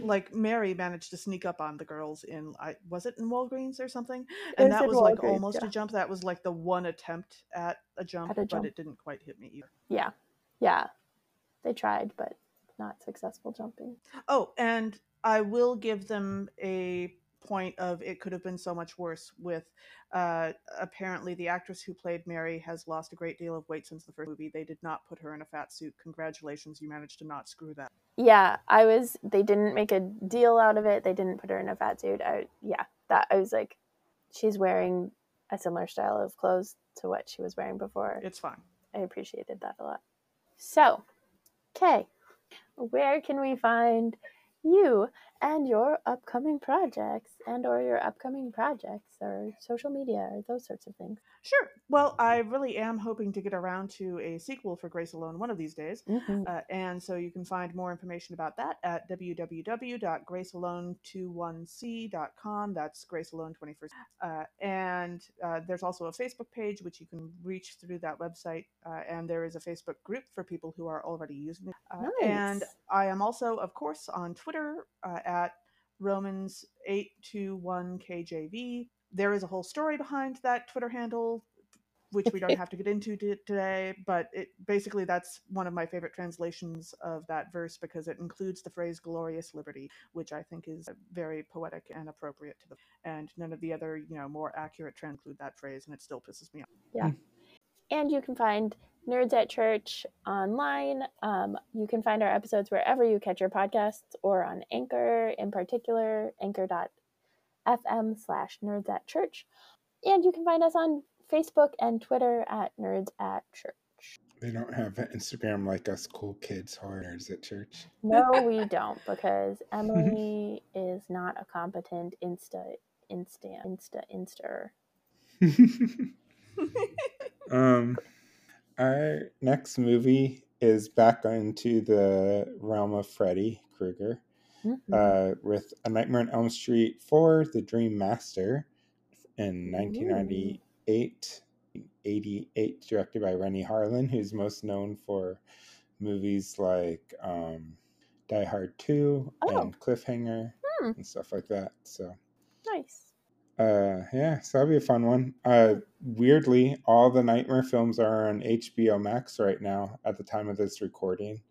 like Mary managed to sneak up on the girls in I was it in Walgreens or something? And that was like almost yeah. a jump. That was like the one attempt at a jump, At a but it didn't quite hit me either. Yeah, yeah, they tried, but not successful jumping. Oh, and I will give them a point of it could have been so much worse with uh apparently the actress who played Mary has lost a great deal of weight since the first movie. They did not put her in a fat suit. Congratulations, you managed to not screw that. Yeah, I was. They didn't make a deal out of it. They didn't put her in a fat suit. I yeah, that I was like, she's wearing a similar style of clothes to what she was wearing before. It's fine. I appreciated that a lot. So, Kay, where can we find you and your upcoming projects and or your upcoming projects or social media or those sorts of things? Sure. Well, I really am hoping to get around to a sequel for Grace Alone one of these days. Mhm. Uh, and so you can find more information about that at www.gracealone21c.com. That's Grace Alone 21st. Uh, and uh, there's also a Facebook page which you can reach through that website. Uh, and there is a Facebook group for people who are already using it. Uh, And I am also, of course, on Twitter uh, at Romans821KJV. There is a whole story behind that Twitter handle which we don't have to get into t- today, but it basically that's one of my favorite translations of that verse because it includes the phrase glorious liberty, which I think is very poetic and appropriate to the and none of the other, you know, more accurate trans include that phrase and it still pisses me off. Yeah. And you can find Nerds at Church online. Um, you can find our episodes wherever you catch your podcasts or on Anchor, in particular, anchor.fm slash nerds at church. And you can find us on Facebook and Twitter at Nerds at Church. They don't have an Instagram like us cool kids horror nerds at church. No, we don't, because Emily is not a competent Insta, Insta, Insta, Insta. um, our next movie is back into the realm of Freddy Krueger Mhm. uh, with A Nightmare on Elm Street for The Dream Master in 1998, 88, directed by Renny Harlin, who's most known for movies like um, Die Hard 2 Oh. and Cliffhanger Hmm. and stuff like that. So. nice. Uh, yeah, so that'll be a fun one. Uh, weirdly, all the Nightmare films are on HBO Max right now at the time of this recording,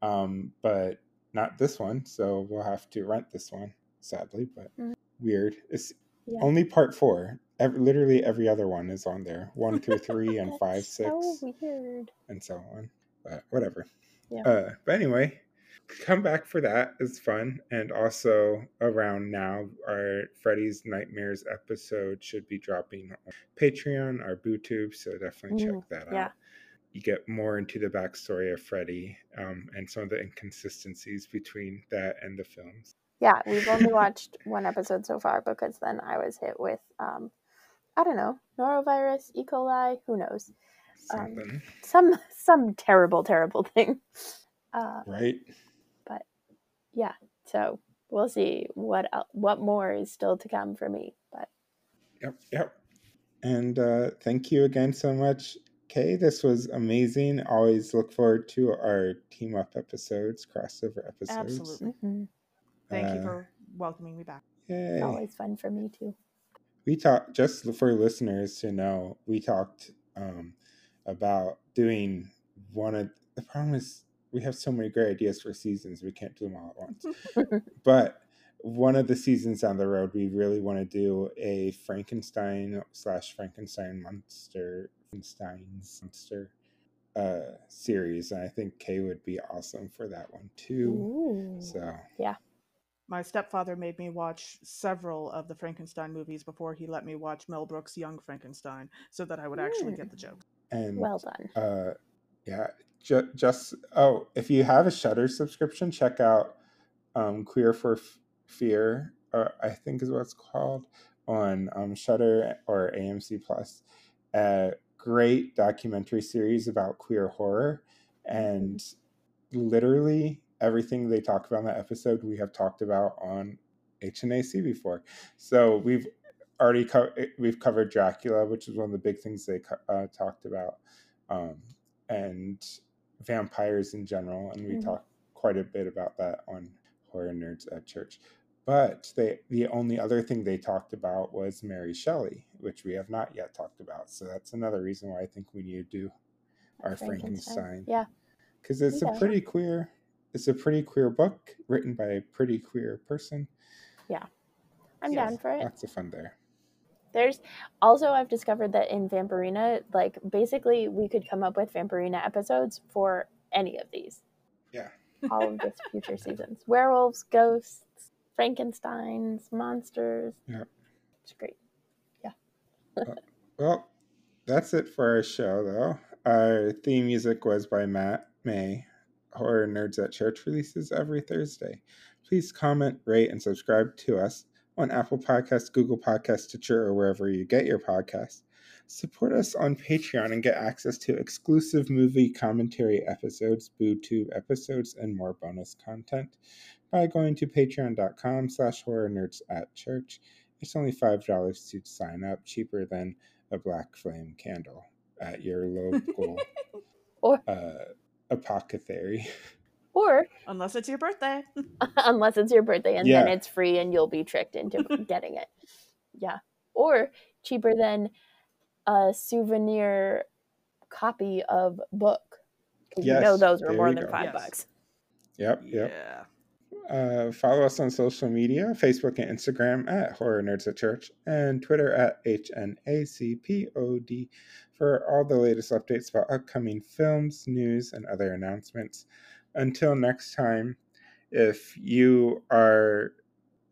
um, but not this one. So we'll have to rent this one, sadly. But Mhm. weird. It's Yeah. only part four. Every, literally every other one is on there. One through three and five, six, So weird. and so on. But whatever. Yeah. Uh, but anyway, come back for that is fun. And also around now, our Freddy's Nightmares episode should be dropping on Patreon, our BooTube. So definitely check Mm, that yeah. out. You get more into the backstory of Freddy um, and some of the inconsistencies between that and the films. Yeah, we've only watched one episode so far because then I was hit with, um, I don't know, norovirus, E. coli, who knows, Um, Something, some some terrible, terrible thing. Uh, right? Yeah, so we'll see what el- what more is still to come for me. But Yep, yep. And uh, thank you again so much, Kay. This was amazing. Always look forward to our team up episodes, crossover episodes. Absolutely. mhm, Thank you Uh, for welcoming me back. Yay. always fun for me too. We talked just for listeners to know. We talked um, about doing one of the problem is we have so many great ideas for seasons. We can't do them all at once. but one of the seasons down the road, we really want to do a Frankenstein slash Frankenstein monster, Frankenstein's monster uh, series, and I think Kay would be awesome for that one too. Ooh. So yeah My stepfather made me watch several of the Frankenstein movies before he let me watch Mel Brooks' Young Frankenstein so that I would actually get the joke. and well done. uh yeah ju- just oh if you have a Shudder subscription check out um queer for F- fear uh, i think is what it's called on um Shudder or amc plus. A great documentary series about queer horror and literally everything they talk about in that episode we have talked about on hnac before. So we've already co- we've covered dracula which is one of the big things they co- uh, talked about um, and vampires in general and we Mhm. talked quite a bit about that on horror nerds at church. But they the only other thing they talked about was mary shelley which we have not yet talked about. So that's another reason why i think we need to do our frankenstein. Yeah, because it's a pretty queer it's a pretty queer book written by a pretty queer person. Yeah, I'm Yes. down for it. lots of fun there There's also I've discovered that in Vampirina, like basically we could come up with Vampirina episodes for any of these. Yeah. All of the future seasons. Werewolves, ghosts, Frankensteins, monsters. Yeah. It's great. Yeah. Uh, well, that's it for our show, though. Our theme music was by Matt May. Horror Nerds at Church releases every Thursday. Please comment, rate, and subscribe to us on Apple Podcasts, Google Podcasts, Stitcher, or wherever you get your podcasts. Support us on Patreon and get access to exclusive movie commentary episodes, BooTube episodes, and more bonus content by going to patreon.com slash horror nerds at church. It's only $5 to sign up, cheaper than a black flame candle at your local Or uh, apothecary. or Unless it's your birthday. unless it's your birthday and then it's free and you'll be tricked into getting it. Yeah. Or cheaper than a souvenir copy of book. Because you know those were there more than go. five Yes. bucks. Yep, yep. Yeah. Uh, follow us on social media Facebook and Instagram at Horror Nerds at Church and Twitter at HNACPOD for all the latest updates about upcoming films, news, and other announcements. Until next time, if you are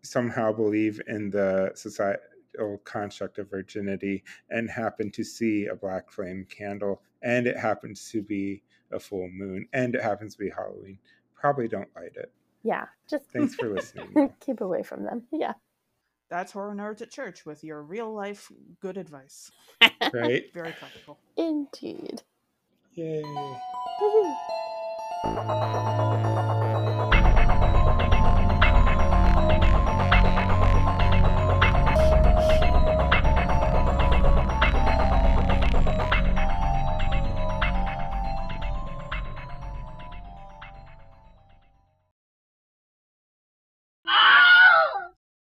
somehow believe in the societal construct of virginity and happen to see a black flame candle and it happens to be a full moon and it happens to be Halloween, probably don't light it. Yeah. Just Thanks for listening. keep away from them. Yeah. That's Horror Nerds at Church with your real life good advice. right? Very practical. Indeed. Yay. Woohoo. Thank you.